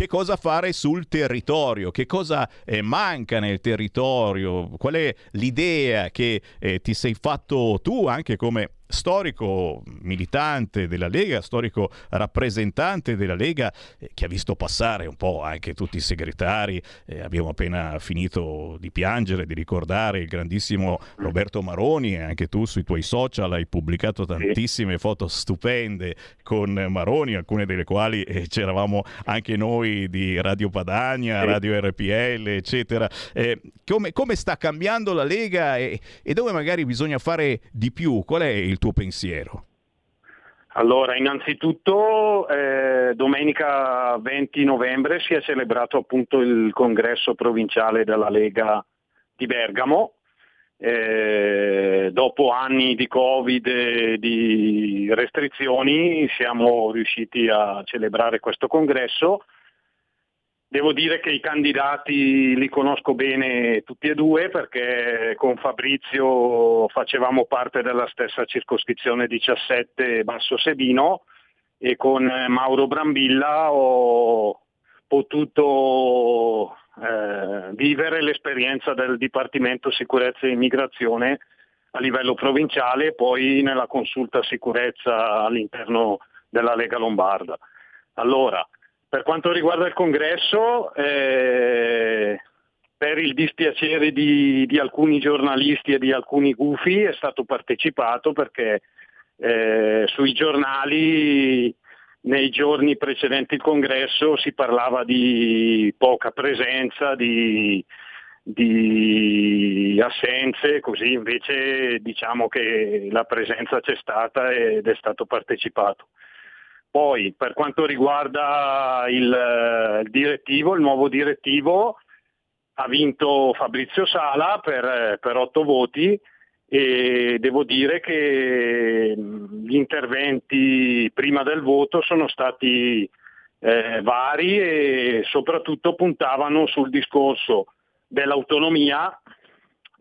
che cosa fare sul territorio, che cosa eh, manca nel territorio, qual è l'idea che eh, ti sei fatto tu anche come storico militante della Lega, storico rappresentante della Lega, eh, che ha visto passare un po' anche tutti i segretari. Eh, abbiamo appena finito di piangere, di ricordare il grandissimo Roberto Maroni, e anche tu sui tuoi social hai pubblicato tantissime foto stupende con Maroni, alcune delle quali eh, c'eravamo anche noi di Radio Padania. Radio RPL, eccetera. Eh, come, come sta cambiando la Lega e, e dove magari bisogna fare di più? Qual è il tuo pensiero? Allora, innanzitutto eh, domenica 20 novembre si è celebrato appunto il congresso provinciale della Lega di Bergamo. Eh, dopo anni di Covid e di restrizioni siamo riusciti a celebrare questo congresso. Devo dire che i candidati li conosco bene tutti e due perché con Fabrizio facevamo parte della stessa circoscrizione 17 Basso Sebino e con Mauro Brambilla ho potuto eh, vivere l'esperienza del Dipartimento Sicurezza e Immigrazione a livello provinciale e poi nella consulta sicurezza all'interno della Lega Lombarda. Allora, per quanto riguarda il congresso, eh, per il dispiacere di, di alcuni giornalisti e di alcuni gufi è stato partecipato perché eh, sui giornali nei giorni precedenti il congresso si parlava di poca presenza, di, di assenze, così invece diciamo che la presenza c'è stata ed è stato partecipato. Poi per quanto riguarda il, il direttivo, il nuovo direttivo ha vinto Fabrizio Sala per, per otto voti e devo dire che gli interventi prima del voto sono stati eh, vari e soprattutto puntavano sul discorso dell'autonomia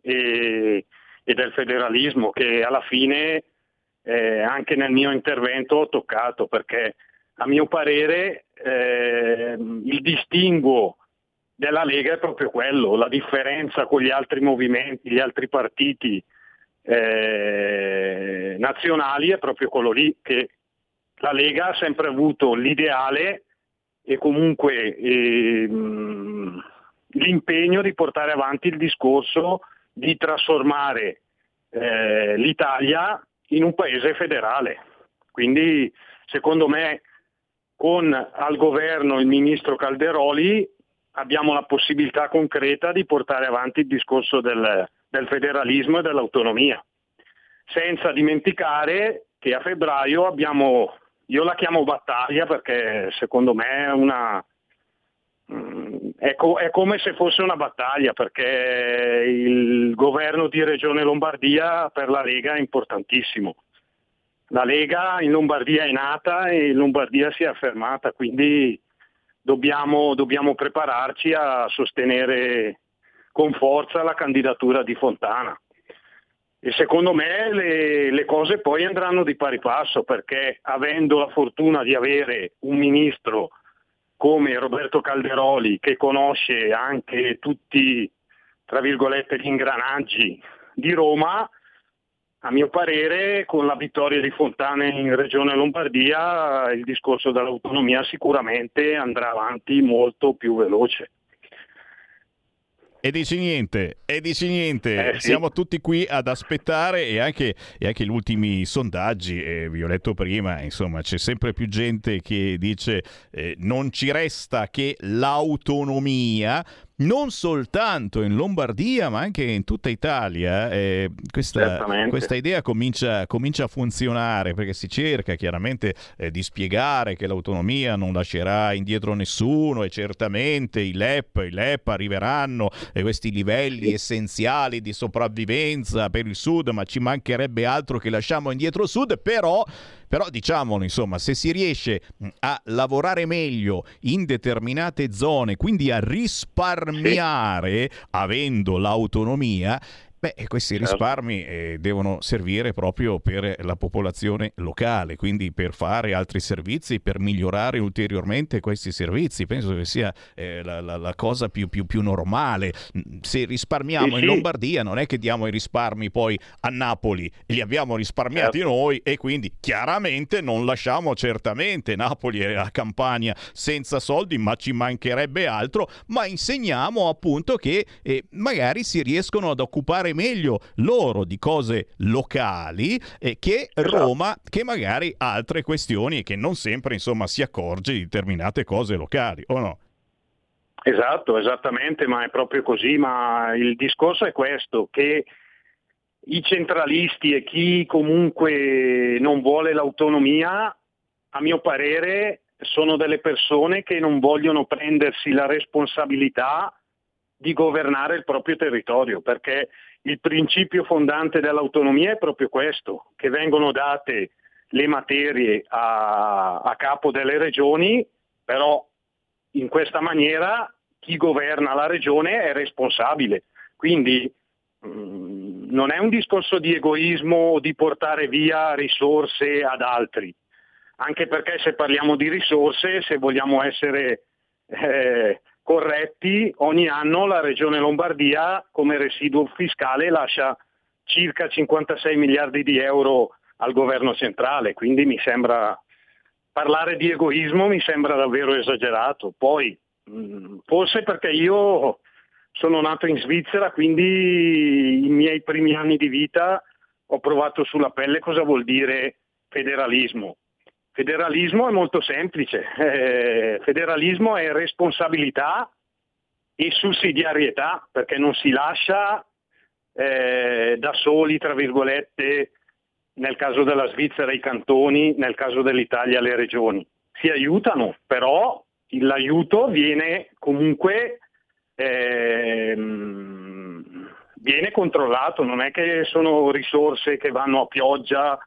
e, e del federalismo che alla fine eh, anche nel mio intervento ho toccato perché a mio parere eh, il distinguo della Lega è proprio quello, la differenza con gli altri movimenti, gli altri partiti eh, nazionali è proprio quello lì, che la Lega ha sempre avuto l'ideale e comunque eh, l'impegno di portare avanti il discorso di trasformare eh, l'Italia in un paese federale. Quindi secondo me con al governo il ministro Calderoli abbiamo la possibilità concreta di portare avanti il discorso del, del federalismo e dell'autonomia, senza dimenticare che a febbraio abbiamo, io la chiamo battaglia perché secondo me è una, è, co- è, come se fosse una battaglia perché il governo di Regione Lombardia per la Lega è importantissimo. La Lega in Lombardia è nata e in Lombardia si è affermata, quindi dobbiamo, dobbiamo prepararci a sostenere con forza la candidatura di Fontana. E secondo me le, le cose poi andranno di pari passo perché avendo la fortuna di avere un ministro come Roberto Calderoli che conosce anche tutti, tra virgolette, gli ingranaggi di Roma, a mio parere con la vittoria di Fontane in Regione Lombardia il discorso dell'autonomia sicuramente andrà avanti molto più veloce. E dici niente, e dici niente, Eh, sì. siamo tutti qui ad aspettare e anche, e anche gli ultimi sondaggi, eh, vi ho letto prima, insomma c'è sempre più gente che dice eh, non ci resta che l'autonomia, non soltanto in Lombardia ma anche in tutta Italia. eh, questa, questa idea comincia, comincia a funzionare perché si cerca chiaramente eh, di spiegare che l'autonomia non lascerà indietro nessuno e certamente i LEP, i LEP arriveranno a questi livelli essenziali di sopravvivenza per il Sud, ma ci mancherebbe altro che lasciamo indietro il Sud, però però diciamolo, insomma, se si riesce mh, a lavorare meglio in determinate zone, quindi a risparmiare avendo l'autonomia, Beh, questi Certo. risparmi eh, devono servire proprio per la popolazione locale, quindi per fare altri servizi, per migliorare ulteriormente questi servizi. Penso che sia eh, la, la- la cosa più, più- più normale. Mm, Se risparmiamo in. Lombardia non è che diamo i risparmi poi a Napoli, li abbiamo risparmiati noi e quindi chiaramente non lasciamo certamente Napoli e la Campania senza soldi, ma ci mancherebbe altro, ma insegniamo appunto che eh, magari si riescono ad occupare meglio loro di cose locali eh, che Roma, che magari altre questioni e che non sempre insomma si accorge di determinate cose locali, o no? Esatto, esattamente, ma è proprio così, ma il discorso è questo, che i centralisti e chi comunque non vuole l'autonomia, a mio parere, sono delle persone che non vogliono prendersi la responsabilità di governare il proprio territorio, perché il principio fondante dell'autonomia è proprio questo, che vengono date le materie a, a capo delle regioni, però in questa maniera chi governa la regione è responsabile. Quindi mh, non è un discorso di egoismo o di portare via risorse ad altri, anche perché se parliamo di risorse, se vogliamo essere eh, corretti, ogni anno la regione Lombardia come residuo fiscale lascia circa 56 miliardi di euro al governo centrale, quindi mi sembra parlare di egoismo mi sembra davvero esagerato. Poi, mh, forse perché io sono nato in Svizzera, quindi i miei primi anni di vita ho provato sulla pelle cosa vuol dire federalismo. Federalismo è molto semplice, *laughs* eh, federalismo è responsabilità e sussidiarietà, perché non si lascia eh, da soli, tra virgolette, nel caso della Svizzera i cantoni, nel caso dell'Italia le regioni. Si aiutano, però l'aiuto viene comunque ehm, viene controllato, non è che sono risorse che vanno a pioggia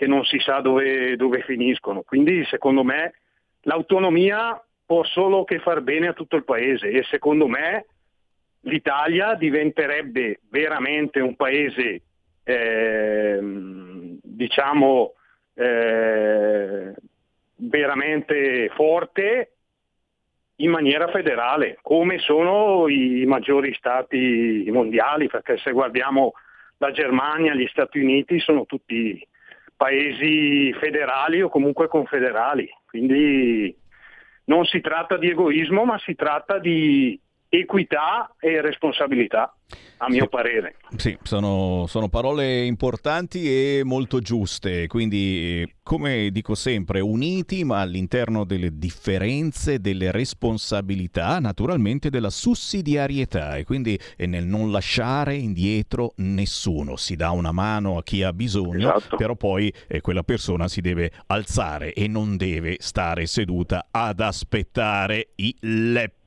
che non si sa dove, dove finiscono. Quindi secondo me l'autonomia può solo che far bene a tutto il paese e secondo me l'Italia diventerebbe veramente un paese eh, diciamo eh, veramente forte in maniera federale, come sono i maggiori stati mondiali, perché se guardiamo la Germania, gli Stati Uniti sono tutti paesi federali o comunque confederali, quindi non si tratta di egoismo, ma si tratta di equità e responsabilità a mio sì. parere. Sì, sono, sono, parole importanti e molto giuste, quindi come dico sempre, uniti ma all'interno delle differenze, delle responsabilità, naturalmente della sussidiarietà e quindi nel non lasciare indietro nessuno, si dà una mano a chi ha bisogno, esatto. però poi eh, quella persona si deve alzare e non deve stare seduta ad aspettare i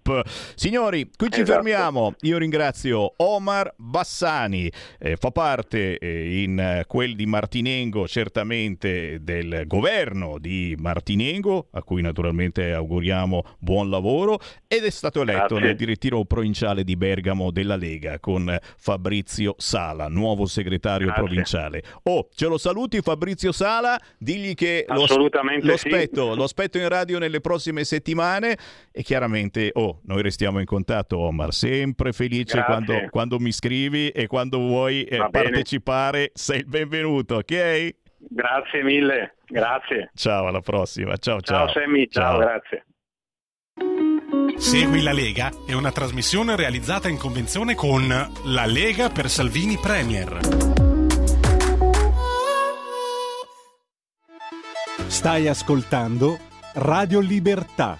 LEP. Signori, qui ci esatto. fermiamo. Io ringrazio Omar Bassani, eh, fa parte eh, in eh, quel di Martinengo, certamente del governo di Martinengo, a cui naturalmente auguriamo buon lavoro, ed è stato eletto Grazie. nel direttivo provinciale di Bergamo della Lega con Fabrizio Sala, nuovo segretario Grazie. provinciale. Oh, ce lo saluti Fabrizio Sala, digli che lo, lo, aspetto, sì. lo aspetto in radio nelle prossime settimane e chiaramente, oh, noi restiamo in contatto Omar, sempre felice quando, quando, mi scrivi e quando vuoi eh, partecipare sei il benvenuto, ok? Grazie mille, grazie. Ciao, alla prossima. Ciao, ciao. Ciao Sammy, ciao, ciao grazie. Segui la Lega è una trasmissione realizzata in convenzione con La Lega per Salvini Premier. Stai ascoltando Radio Libertà,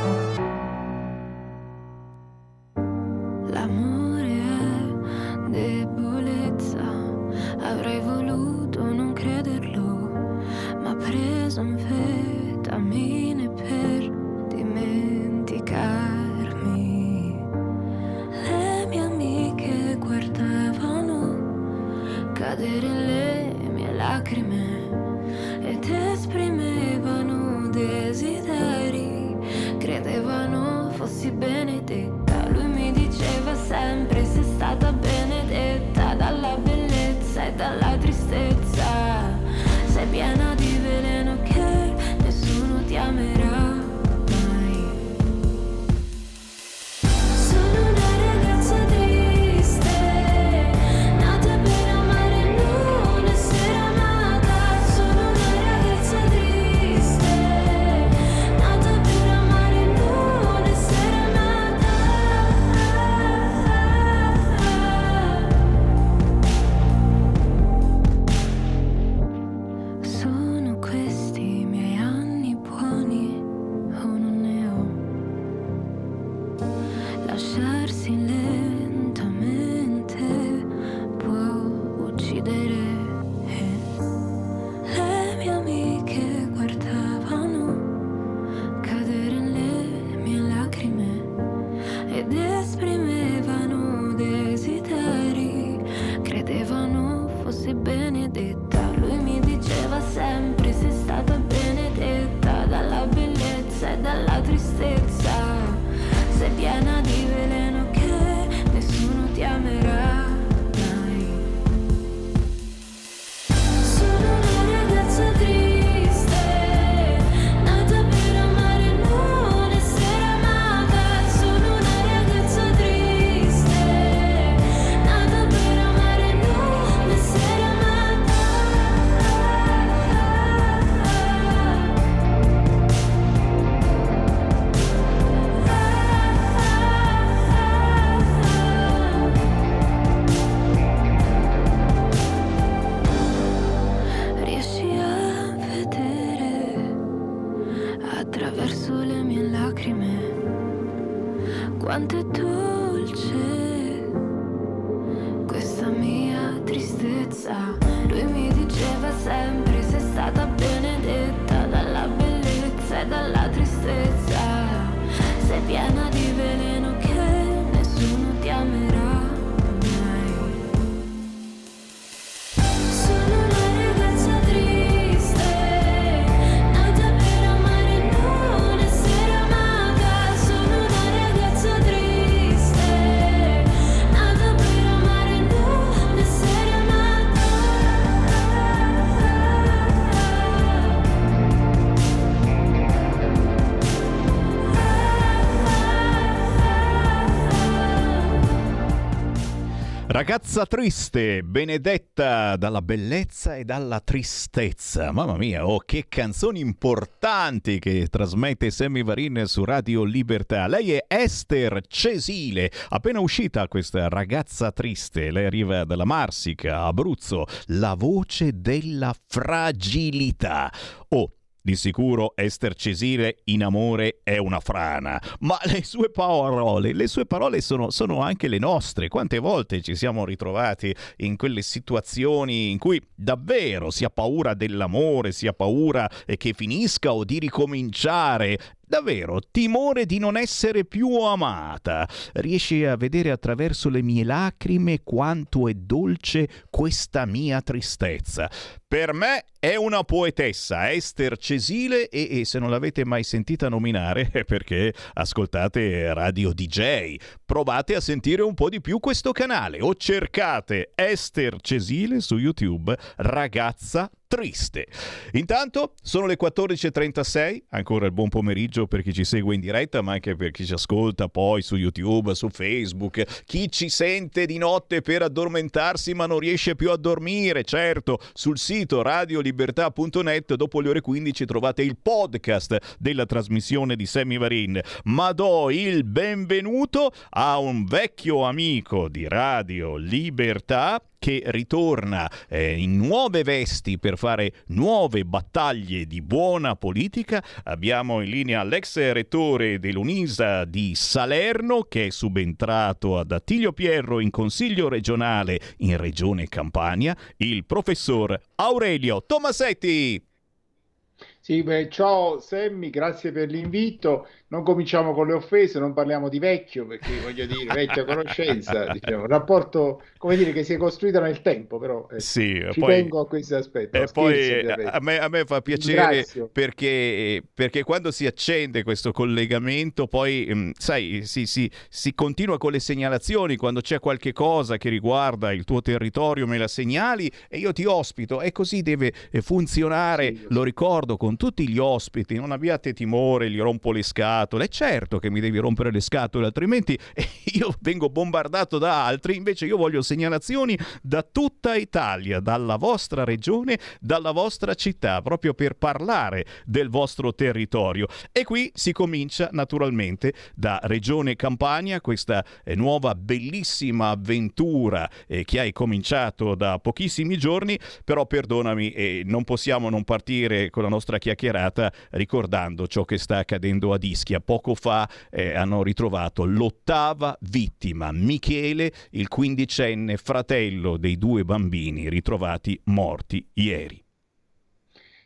Ragazza triste, benedetta dalla bellezza e dalla tristezza. Mamma mia, oh che canzoni importanti che trasmette Sammy Varin su Radio Libertà. Lei è Esther Cesile, appena uscita questa ragazza triste. Lei arriva dalla Marsica, Abruzzo, la voce della fragilità. Oh, di sicuro Esther Cesile in amore è una frana, ma le sue parole, le sue parole sono, sono, anche le nostre. Quante volte ci siamo ritrovati in quelle situazioni in cui davvero si ha paura dell'amore, si ha paura che finisca o di ricominciare davvero timore di non essere più amata. Riesci a vedere attraverso le mie lacrime quanto è dolce questa mia tristezza. Per me è una poetessa, Esther Cesile, e, e se non l'avete mai sentita nominare *laughs* è perché ascoltate Radio DJ. Provate a sentire un po' di più questo canale o cercate Esther Cesile su YouTube, ragazza triste. Intanto sono le 14.36, ancora il buon pomeriggio per chi ci segue in diretta, ma anche per chi ci ascolta poi su YouTube, su Facebook, chi ci sente di notte per addormentarsi ma non riesce più a dormire, certo, sul sito radiolibertà.net dopo le ore 15 trovate il podcast della trasmissione di Sammy Varin, ma do il benvenuto a un vecchio amico di Radio Libertà che ritorna eh, in nuove vesti per fare nuove battaglie di buona politica. Abbiamo in linea l'ex rettore dell'Unisa di Salerno che è subentrato ad Attilio Pierro in Consiglio regionale in Regione Campania, il professor Aurelio Tomasetti. Sì, beh, ciao Semmi, grazie per l'invito. Non cominciamo con le offese, non parliamo di vecchio, perché voglio dire, vecchia conoscenza, *laughs* diciamo, un rapporto, come dire, che si è costruito nel tempo, però eh, sì, ci poi, tengo a questo aspetto. E poi a me, a me, fa piacere perché, perché, quando si accende questo collegamento, poi, mh, mm, sai, si, si, si, continua con le segnalazioni, quando c'è qualche cosa che riguarda il tuo territorio me la segnali e io ti ospito. E così deve eh, funzionare, sì, lo ricordo con tutti gli ospiti, non abbiate timore, gli rompo le scatole scatole. Certo che mi devi rompere le scatole, altrimenti *laughs* io vengo bombardato da altri. Invece io voglio segnalazioni da tutta Italia, dalla vostra regione, dalla vostra città, proprio per parlare del vostro territorio. E qui si comincia naturalmente da Regione Campania, questa eh, nuova bellissima avventura eh, che hai cominciato da pochissimi giorni, però perdonami, eh, non possiamo non partire con la nostra chiacchierata ricordando ciò che sta accadendo a Ischia. Poco fa eh, hanno ritrovato l'ottava vittima, Michele, il quindicenne fratello dei due bambini ritrovati morti ieri.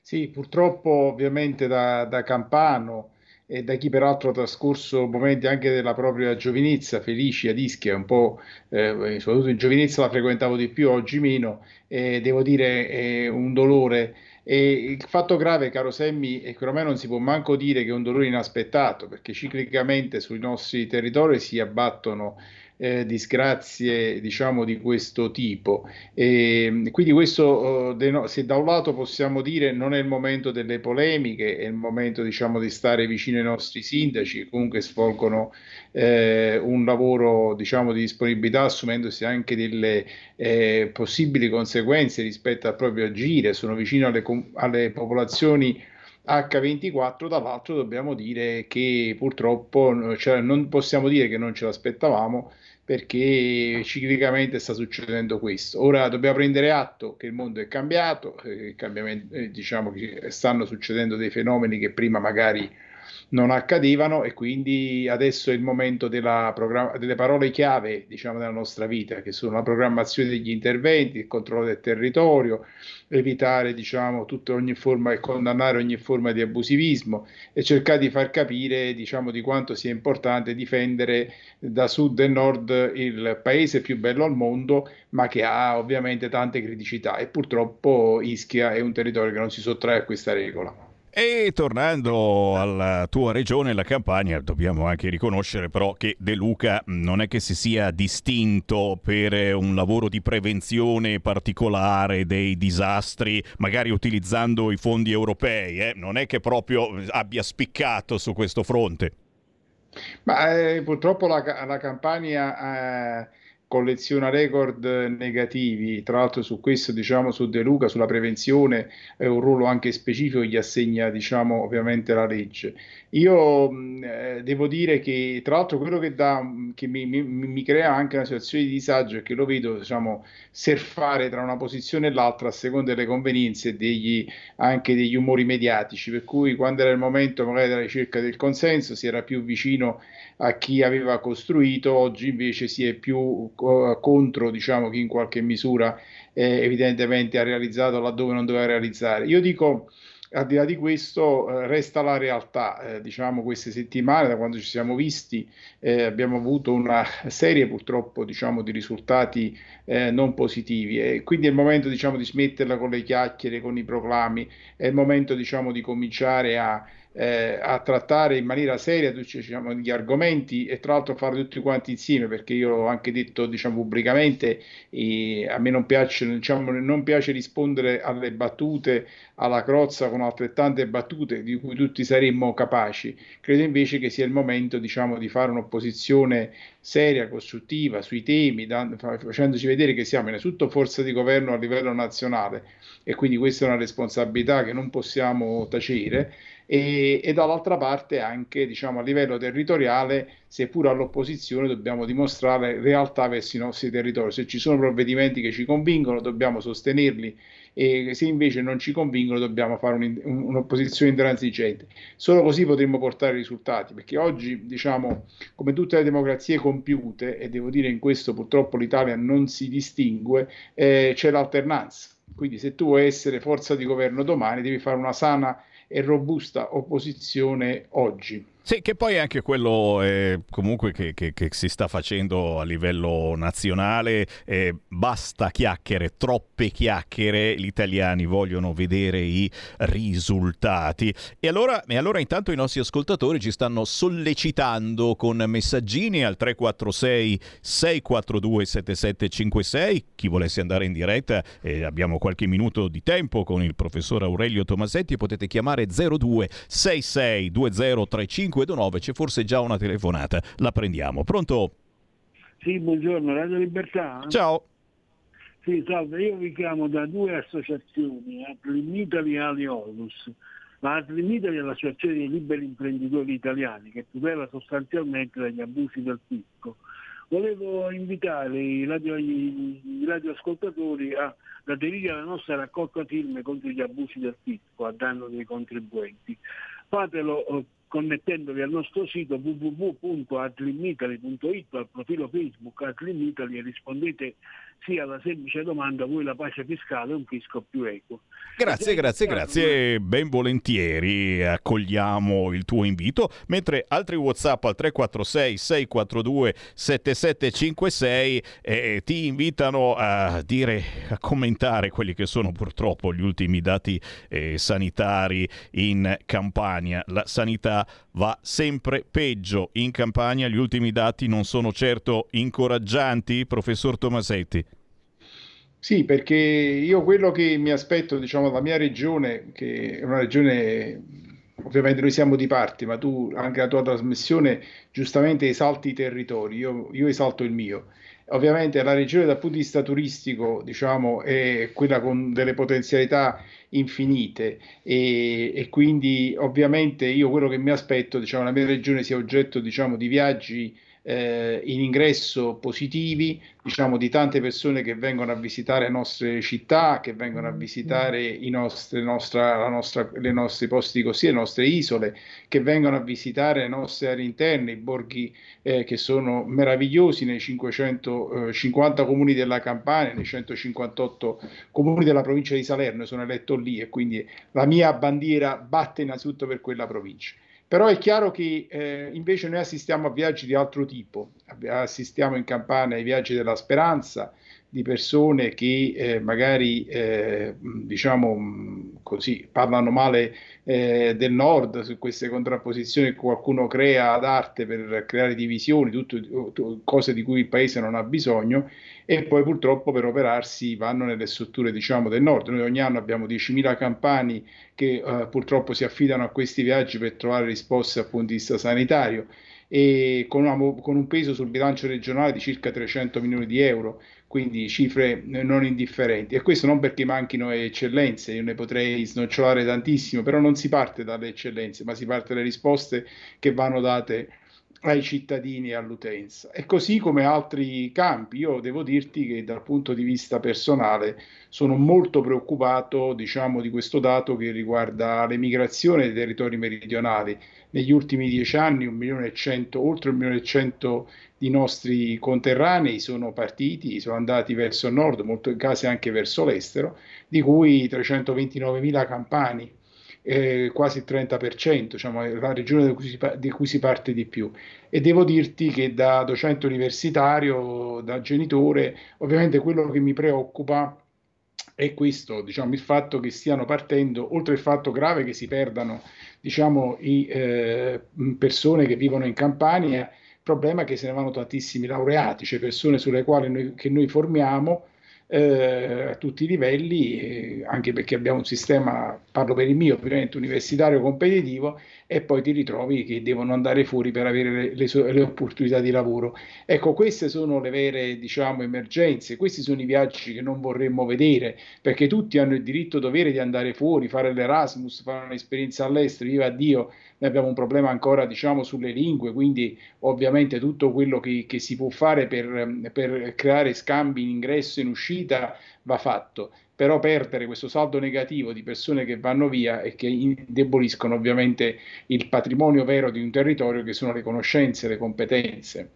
Sì, purtroppo ovviamente da, da Campano e da chi peraltro ha trascorso momenti anche della propria giovinezza felici ad Ischia, un po' eh, soprattutto in giovinezza la frequentavo di più, oggi meno, e devo dire è un dolore e il fatto grave, caro Semmi, è che ormai non si può manco dire che è un dolore inaspettato, perché ciclicamente sui nostri territori si abbattono eh, disgrazie diciamo di questo tipo. E quindi questo eh, se da un lato possiamo dire non è il momento delle polemiche è il momento diciamo di stare vicino ai nostri sindaci che comunque svolgono eh, un lavoro diciamo di disponibilità assumendosi anche delle eh, possibili conseguenze rispetto al proprio agire. Sono vicino alle, alle popolazioni H24, dall'altro dobbiamo dire che purtroppo cioè, non possiamo dire che non ce l'aspettavamo perché ciclicamente sta succedendo questo. Ora dobbiamo prendere atto che il mondo è cambiato, eh, eh, diciamo che stanno succedendo dei fenomeni che prima magari non accadevano e quindi adesso è il momento programma- delle parole chiave diciamo, della nostra vita, che sono la programmazione degli interventi, il controllo del territorio, evitare diciamo, forma e condannare ogni forma di abusivismo e cercare di far capire diciamo, di quanto sia importante difendere da sud e nord il paese più bello al mondo, ma che ha ovviamente tante criticità e purtroppo Ischia è un territorio che non si sottrae a questa regola. E tornando alla tua regione, la Campania, dobbiamo anche riconoscere però che De Luca non è che si sia distinto per un lavoro di prevenzione particolare dei disastri, magari utilizzando i fondi europei, eh? non è che proprio abbia spiccato su questo fronte. Ma eh, purtroppo la, la Campania... Eh colleziona record negativi, tra l'altro su questo, diciamo, su De Luca, sulla prevenzione, è un ruolo anche specifico gli assegna, diciamo, ovviamente la legge. Io eh, devo dire che, tra l'altro, quello che, dà, che mi, mi, mi, crea anche una situazione di disagio è che lo vedo, diciamo, surfare tra una posizione e l'altra a seconda delle convenienze degli, anche degli umori mediatici, per cui quando era il momento magari della ricerca del consenso si era più vicino a chi aveva costruito, oggi invece si è più uh, contro diciamo, chi in qualche misura eh, evidentemente ha realizzato laddove non doveva realizzare. Io dico, al di là di questo, eh, resta la realtà, eh, diciamo queste settimane, da quando ci siamo visti, eh, abbiamo avuto una serie purtroppo diciamo, di risultati eh, non positivi. E quindi è il momento diciamo, di smetterla con le chiacchiere, con i proclami, è il momento diciamo, di cominciare a eh, a trattare in maniera seria diciamo, gli argomenti e tra l'altro farlo tutti quanti insieme perché io l'ho anche detto diciamo, pubblicamente e a me non piace, diciamo, non piace rispondere alle battute alla crozza con altrettante battute di cui tutti saremmo capaci. Credo invece che sia il momento diciamo, di fare un'opposizione seria, costruttiva sui temi da, facendoci vedere che siamo innanzitutto forza di governo a livello nazionale e quindi questa è una responsabilità che non possiamo tacere e, e dall'altra parte anche diciamo, a livello territoriale, seppur all'opposizione, dobbiamo dimostrare realtà verso i nostri territori. Se ci sono provvedimenti che ci convincono, dobbiamo sostenerli e se invece non ci convincono dobbiamo fare un, un'opposizione intransigente. Solo così potremo portare risultati, perché oggi, diciamo, come tutte le democrazie compiute, e devo dire in questo purtroppo l'Italia non si distingue, eh, c'è l'alternanza. Quindi se tu vuoi essere forza di governo domani devi fare una sana e robusta opposizione oggi. Sì, che poi anche quello eh, comunque che, che, che, si sta facendo a livello nazionale, eh, basta chiacchiere, troppe chiacchiere, gli italiani vogliono vedere i risultati. E allora, e allora intanto i nostri ascoltatori ci stanno sollecitando con messaggini al 346 642 7756, chi volesse andare in diretta eh, abbiamo qualche minuto di tempo con il professor Aurelio Tomasetti, potete chiamare 02 66 20 35 529 c'è forse già una telefonata. La prendiamo. Pronto? Sì, buongiorno, Radio Libertà. Ciao. Sì, salve, io vi chiamo da due associazioni, Atlim Italy e Aliolus. La Atlim Italy è l'associazione dei liberi imprenditori italiani che tutela sostanzialmente dagli abusi del fisco. Volevo invitare i, radio, i radioascoltatori a aderire alla nostra raccolta firme contro gli abusi del fisco a danno dei contribuenti. Fatelo eh, connettendovi al nostro sito www.atlimitaly.it al profilo Facebook Atlimitaly e rispondete sia alla semplice domanda vuoi la pace fiscale o un fisco più equo. Grazie, grazie, grazie, ben volentieri accogliamo il tuo invito, mentre altri Whatsapp al 346 642 7756 eh, ti invitano a dire a commentare quelli che sono purtroppo gli ultimi dati eh, sanitari in Campania. La sanità va sempre peggio in Campania, gli ultimi dati non sono certo incoraggianti, professor Tomasetti. Sì, perché io quello che mi aspetto, diciamo, dalla mia regione, che è una regione, ovviamente noi siamo di parte, ma tu anche la tua trasmissione giustamente esalti i territori, io, io esalto il mio. Ovviamente la regione dal punto di vista turistico, diciamo, è quella con delle potenzialità infinite e, e quindi ovviamente io quello che mi aspetto, diciamo, la mia regione sia oggetto, diciamo, di viaggi eh, in ingresso positivi, diciamo di tante persone che vengono a visitare le nostre città, che vengono a visitare i nostri, nostra, nostra, le nostre posti di così, le nostre isole, che vengono a visitare le nostre aree interne, i borghi eh, che sono meravigliosi nei 550 eh, comuni della Campania, nei 158 comuni della provincia di Salerno, sono eletto lì e quindi la mia bandiera batte innanzitutto per quella provincia. Però è chiaro che eh, invece noi assistiamo a viaggi di altro tipo, assistiamo in Campania ai viaggi della speranza, di persone che eh, magari eh, diciamo così parlano male eh, del nord su queste contrapposizioni che qualcuno crea ad arte per creare divisioni, tutto, tutto, cose di cui il paese non ha bisogno e poi purtroppo per operarsi vanno nelle strutture diciamo del nord. Noi ogni anno abbiamo 10.000 campani che eh, purtroppo si affidano a questi viaggi per trovare risposte dal punto di vista sanitario e con, una, con un peso sul bilancio regionale di circa 300 milioni di euro quindi cifre non indifferenti. E questo non perché manchino eccellenze, io ne potrei snocciolare tantissimo, però non si parte dalle eccellenze, ma si parte dalle risposte che vanno date ai cittadini e all'utenza. E così come altri campi, io devo dirti che dal punto di vista personale sono molto preoccupato, diciamo, di questo dato che riguarda l'emigrazione dei territori meridionali. Negli ultimi dieci anni un milione e cento, oltre un milione e cento i nostri conterranei sono partiti, sono andati verso il nord, molto casi anche verso l'estero, di cui 329.000 campani, eh, quasi il 30%, diciamo, è la regione di cui, si, di cui si parte di più. E devo dirti che da docente universitario, da genitore, ovviamente quello che mi preoccupa è questo, diciamo, il fatto che stiano partendo, oltre il fatto grave che si perdano diciamo, i, eh, persone che vivono in Campania, problema è che se ne vanno tantissimi laureati, cioè persone sulle quali noi, che noi formiamo eh, a tutti i livelli, eh, anche perché abbiamo un sistema, parlo per il mio, ovviamente universitario competitivo, e poi ti ritrovi che devono andare fuori per avere le, le, le, opportunità di lavoro. Ecco, queste sono le vere, diciamo, emergenze, questi sono i viaggi che non vorremmo vedere, perché tutti hanno il diritto dovere di andare fuori, fare l'Erasmus, fare un'esperienza all'estero, viva Dio, noi abbiamo un problema ancora, diciamo, sulle lingue, quindi ovviamente tutto quello che, che si può fare per, per creare scambi in ingresso e in uscita va fatto però perdere questo saldo negativo di persone che vanno via e che indeboliscono ovviamente il patrimonio vero di un territorio che sono le conoscenze, le competenze.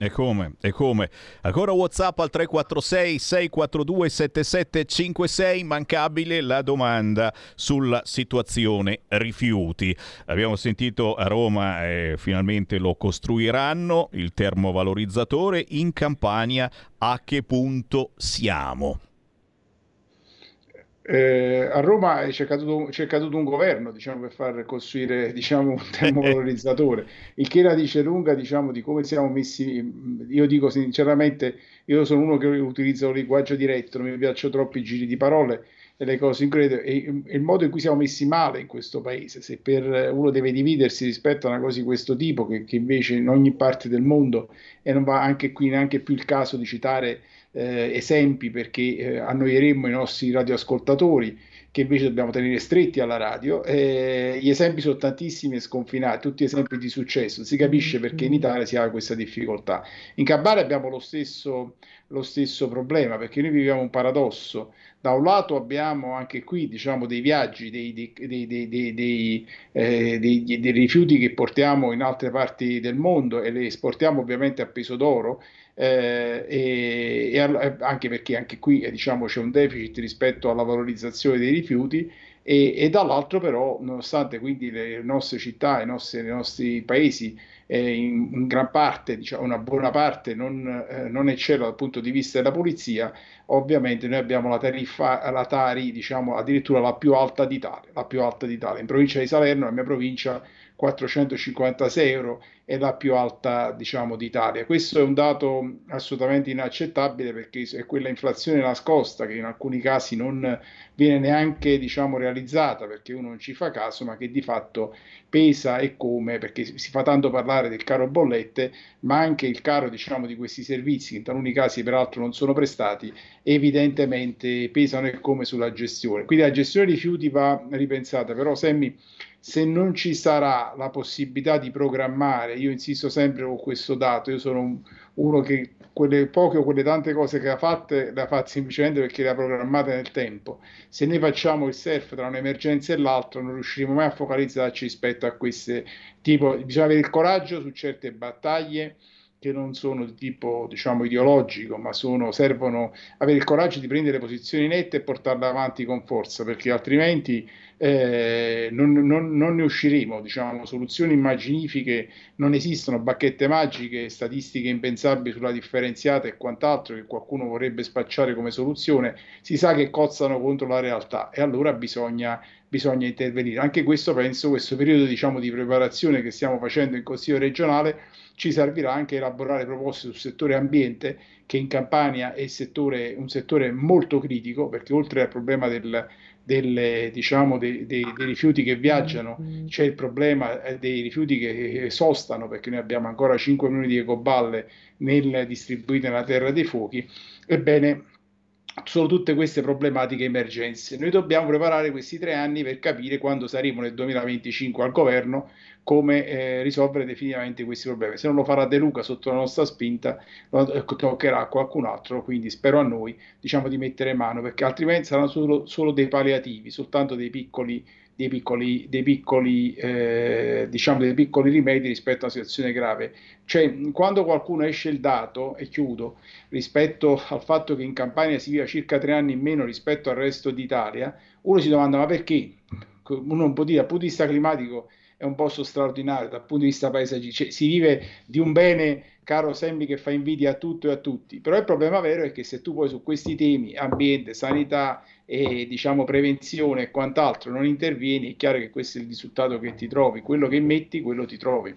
E come? E come? Ancora WhatsApp al 346 642 7756, mancabile la domanda sulla situazione rifiuti. Abbiamo sentito a Roma eh, finalmente lo costruiranno il termovalorizzatore in Campania a che punto siamo? Eh, a Roma c'è caduto, c'è caduto, un governo diciamo, per far costruire *laughs* diciamo, un termovalorizzatore, il che la dice lunga diciamo, di come siamo messi. Io dico sinceramente, io sono uno che utilizza un linguaggio diretto, non mi piacciono troppi giri di parole e le cose incredibili, e, e il modo in cui siamo messi male in questo paese. Se per uno deve dividersi rispetto a una cosa di questo tipo, che, che invece in ogni parte del mondo, e non va anche qui neanche più il caso di citare eh, esempi perché eh, annoieremmo i nostri radioascoltatori che invece dobbiamo tenere stretti alla radio. Eh, gli esempi sono tantissimi e sconfinati, tutti esempi di successo. Si capisce perché in Italia si ha questa difficoltà. In Cabale abbiamo lo stesso, lo stesso problema perché noi viviamo un paradosso. Da un lato abbiamo anche qui diciamo, dei viaggi, dei, dei, dei, eh, dei rifiuti che portiamo in altre parti del mondo e le esportiamo ovviamente a peso d'oro eh, e, e, anche perché anche qui eh, diciamo, c'è un deficit rispetto alla valorizzazione dei rifiuti e, e dall'altro però nonostante quindi le nostre città, i nostri, i nostri paesi eh, in, in, gran parte, diciamo una buona parte non, eh, non eccella dal punto di vista della polizia, ovviamente noi abbiamo la tariffa, la Tari diciamo addirittura la più alta d'Italia, la più alta d'Italia. In provincia di Salerno, la mia provincia, 456 euro è la più alta diciamo, d'Italia. Questo è un dato assolutamente inaccettabile perché è quella inflazione nascosta che in alcuni casi non viene neanche diciamo, realizzata perché uno non ci fa caso, ma che di fatto pesa e come, perché si fa tanto parlare del caro bollette, ma anche il caro diciamo, di questi servizi, che in taluni casi peraltro non sono prestati, evidentemente pesano e come sulla gestione. Quindi la gestione dei rifiuti va ripensata, però Semmi se non ci sarà la possibilità di programmare, io insisto sempre con questo dato, io sono un, uno che quelle poche o quelle tante cose che ha fatte le ha fatte semplicemente perché le ha programmate nel tempo. Se noi facciamo il surf tra un'emergenza e l'altra non riusciremo mai a focalizzarci rispetto a queste tipo, bisogna avere il coraggio su certe battaglie che non sono di tipo diciamo ideologico, ma sono, servono avere il coraggio di prendere posizioni nette e portarle avanti con forza, perché altrimenti eh, non, non, non, ne usciremo. Diciamo, soluzioni immaginifiche non esistono, bacchette magiche, statistiche impensabili sulla differenziata e quant'altro che qualcuno vorrebbe spacciare come soluzione, si sa che cozzano contro la realtà e allora bisogna bisogna intervenire. Anche questo penso, questo periodo diciamo, di preparazione che stiamo facendo in Consiglio regionale ci servirà anche a elaborare proposte sul settore ambiente che in Campania è settore, un settore molto critico perché oltre al problema del, delle, diciamo, dei, dei, dei, rifiuti che viaggiano, c'è il problema eh, dei rifiuti che sostano, perché noi abbiamo ancora 5 milioni di ecoballe nel, distribuite nella terra dei fuochi. Ebbene, sono tutte queste problematiche emergenze. Noi dobbiamo preparare questi tre anni per capire quando saremo nel 2025 al governo come eh, risolvere definitivamente questi problemi. Se non lo farà De Luca sotto la nostra spinta, lo toccherà a qualcun altro, quindi spero a noi diciamo, di mettere mano, perché altrimenti saranno solo, solo dei palliativi, soltanto dei piccoli dei piccoli, dei piccoli, eh, diciamo dei piccoli rimedi rispetto a una situazione grave. Cioè, quando qualcuno esce il dato, e chiudo, rispetto al fatto che in Campania si viva circa tre anni in meno rispetto al resto d'Italia, uno si domanda ma perché? Uno non può dire dal punto di vista climatico è un posto straordinario, dal punto di vista paesaggistico, cioè, si vive di un bene caro Semmi che fa invidia a tutto e a tutti, però il problema vero è che se tu poi su questi temi, ambiente, sanità, e diciamo prevenzione e quant'altro non intervieni, è chiaro che questo è il risultato che ti trovi, quello che metti, quello ti trovi.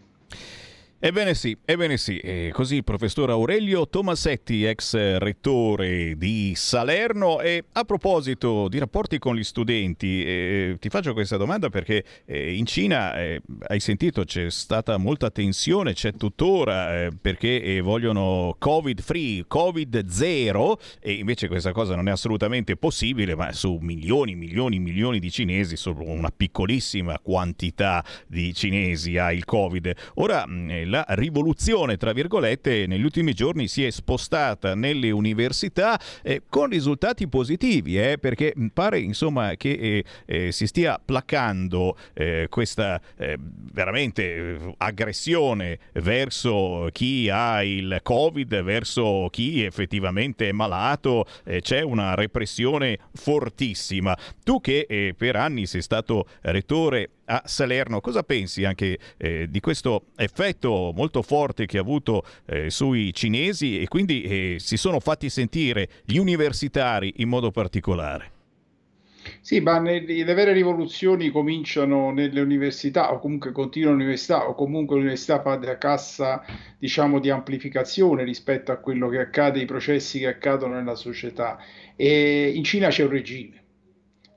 Ebbene sì, ebbene sì, e così il professor Aurelio Tomasetti, ex rettore di Salerno. E a proposito di rapporti con gli studenti, eh, ti faccio questa domanda perché eh, in Cina, eh, hai sentito, c'è stata molta tensione, c'è tuttora, eh, perché eh, vogliono Covid free, Covid zero, e invece questa cosa non è assolutamente possibile, ma su milioni, milioni, milioni di cinesi, solo una piccolissima quantità di cinesi ha il Covid. Ora, mm, la rivoluzione, tra virgolette, negli ultimi giorni si è spostata nelle università eh, con risultati positivi, eh, perché pare insomma che eh, eh si stia placando eh, questa eh, veramente aggressione verso chi ha il Covid, verso chi effettivamente è malato, c'è una repressione fortissima. Tu che per anni sei stato rettore a Salerno. Cosa pensi anche eh, di questo effetto molto forte che ha avuto eh, sui cinesi e quindi eh, si sono fatti sentire gli universitari in modo particolare? Sì, ma le, vere rivoluzioni cominciano nelle università o comunque continuano all'università o comunque l'università fa da cassa diciamo di amplificazione rispetto a quello che accade, i processi che accadono nella società. E in Cina c'è un regime,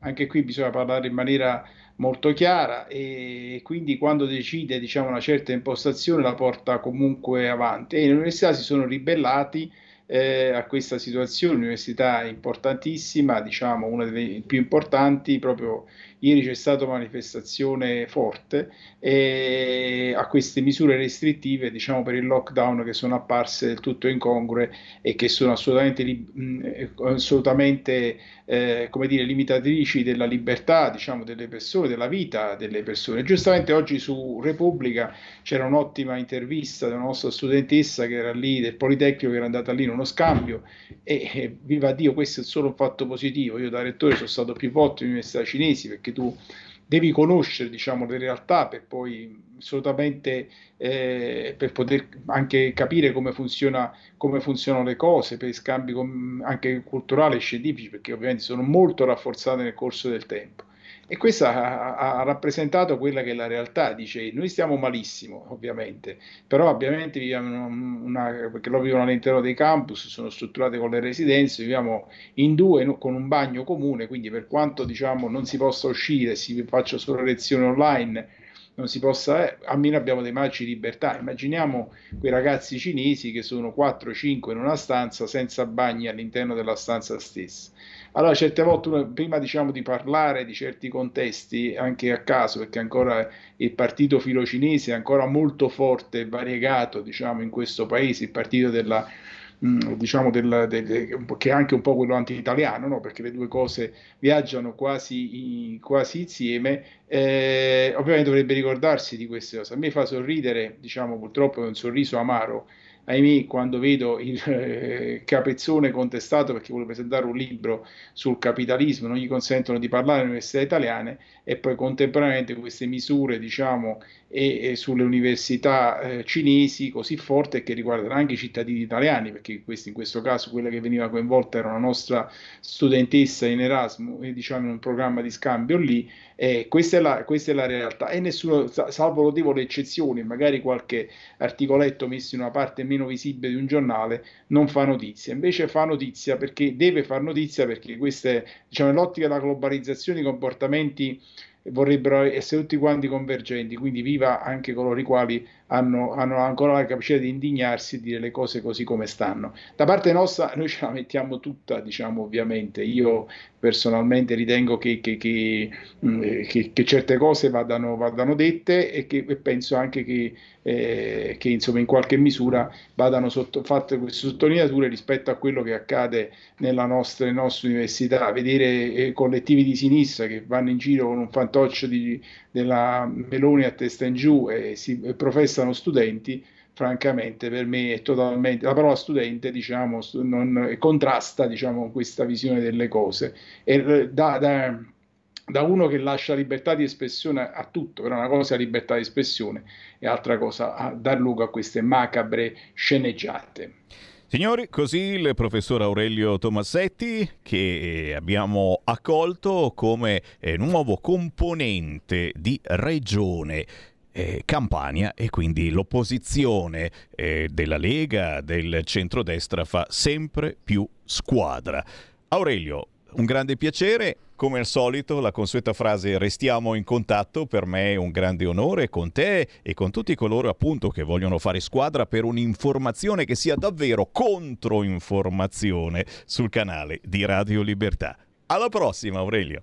anche qui bisogna parlare in maniera molto chiara e quindi quando decide diciamo, una certa impostazione la porta comunque avanti. E le università si sono ribellati eh, a questa situazione, un'università importantissima, diciamo una delle più importanti proprio Ieri c'è stata manifestazione forte e a queste misure restrittive, diciamo per il lockdown, che sono apparse del tutto incongrue e che sono assolutamente, eh, assolutamente eh, come dire, limitatrici della libertà diciamo, delle persone, della vita delle persone. Giustamente oggi su Repubblica c'era un'ottima intervista una nostra studentessa che era lì del Politecnico, che era andata lì in uno scambio e, e viva Dio, questo è solo un fatto positivo. Io da rettore sono stato più volte in università cinesi perché tu devi conoscere diciamo, le realtà per poi assolutamente eh, per poter anche capire come, funziona, come funzionano le cose, per scambi com- anche culturali e scientifici, perché ovviamente sono molto rafforzate nel corso del tempo. E questo ha, ha, rappresentato quella che è la realtà, dice, noi stiamo malissimo ovviamente, però ovviamente viviamo una, perché lo vivono all'interno dei campus, sono strutturate con le residenze, viviamo in due con un bagno comune, quindi per quanto diciamo non si possa uscire, si faccia solo lezioni online, non si possa, eh, almeno abbiamo dei margini di libertà. Immaginiamo quei ragazzi cinesi che sono 4-5 in una stanza senza bagni all'interno della stanza stessa. Allora, certe volte, uno, prima diciamo di parlare di certi contesti, anche a caso, perché ancora il partito filocinese è ancora molto forte e variegato, diciamo, in questo paese, il partito della diciamo del, del, che è anche un po' quello anti-italiano, no? perché le due cose viaggiano quasi, quasi insieme, eh, ovviamente dovrebbe ricordarsi di queste cose. A me fa sorridere, diciamo purtroppo è un sorriso amaro, ahimè, quando vedo il eh, capezzone contestato perché vuole presentare un libro sul capitalismo, non gli consentono di parlare alle università italiane e poi contemporaneamente queste misure, diciamo, e, e sulle università eh, cinesi così forti che riguardano anche i cittadini italiani, perché questi, in questo caso quella che veniva coinvolta era una nostra studentessa in Erasmus, diciamo in un programma di scambio lì, eh, questa, è la, questa, è la, realtà e nessuno, salvo notevoli eccezioni, magari qualche articoletto messo in una parte meno visibile di un giornale, non fa notizia. Invece fa notizia perché deve far notizia perché queste, diciamo, nell'ottica della globalizzazione, i comportamenti vorrebbero essere tutti quanti convergenti, quindi viva anche coloro i quali hanno, hanno, ancora la capacità di indignarsi e dire le cose così come stanno. Da parte nostra noi ce la mettiamo tutta, diciamo ovviamente, io personalmente ritengo che, che, che, mm, che certe cose vadano, vadano, dette e, e penso anche che, eh, insomma in qualche misura vadano sotto, fatte queste sottolineature rispetto a quello che accade nella nostra, nelle nostre università, vedere eh, collettivi di sinistra che vanno in giro con un fantoccio di, della Meloni a testa in giù e si professano studenti, francamente per me è totalmente, la parola studente diciamo, non, contrasta diciamo, questa visione delle cose. E da, da, da, uno che lascia libertà di espressione a tutto, però una cosa è libertà di espressione e altra cosa a dar luogo a queste macabre sceneggiate. Signori, così il professor Aurelio Tomassetti che abbiamo accolto come eh, nuovo componente di Regione eh, Campania e quindi l'opposizione eh, della Lega, del centrodestra fa sempre più squadra. Aurelio, un grande piacere. Come al solito, la consueta frase restiamo in contatto per me è un grande onore con te e con tutti coloro appunto che vogliono fare squadra per un'informazione che sia davvero controinformazione sul canale di Radio Libertà. Alla prossima Aurelio.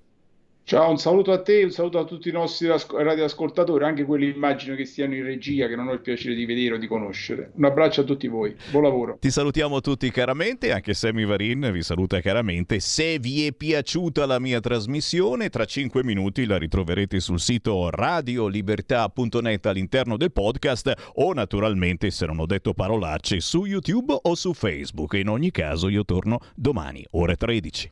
Ciao, un saluto a te, un saluto a tutti i nostri radioascoltatori, anche quelli immagino che stiano in regia, che non ho il piacere di vedere o di conoscere. Un abbraccio a tutti voi, buon lavoro. Ti salutiamo tutti caramente, anche Sammy Varin vi saluta caramente. Se vi è piaciuta la mia trasmissione, tra 5 minuti la ritroverete sul sito radiolibertà.net all'interno del podcast o naturalmente, se non ho detto parolacce, su YouTube o su Facebook. In ogni caso io torno domani, ore 13.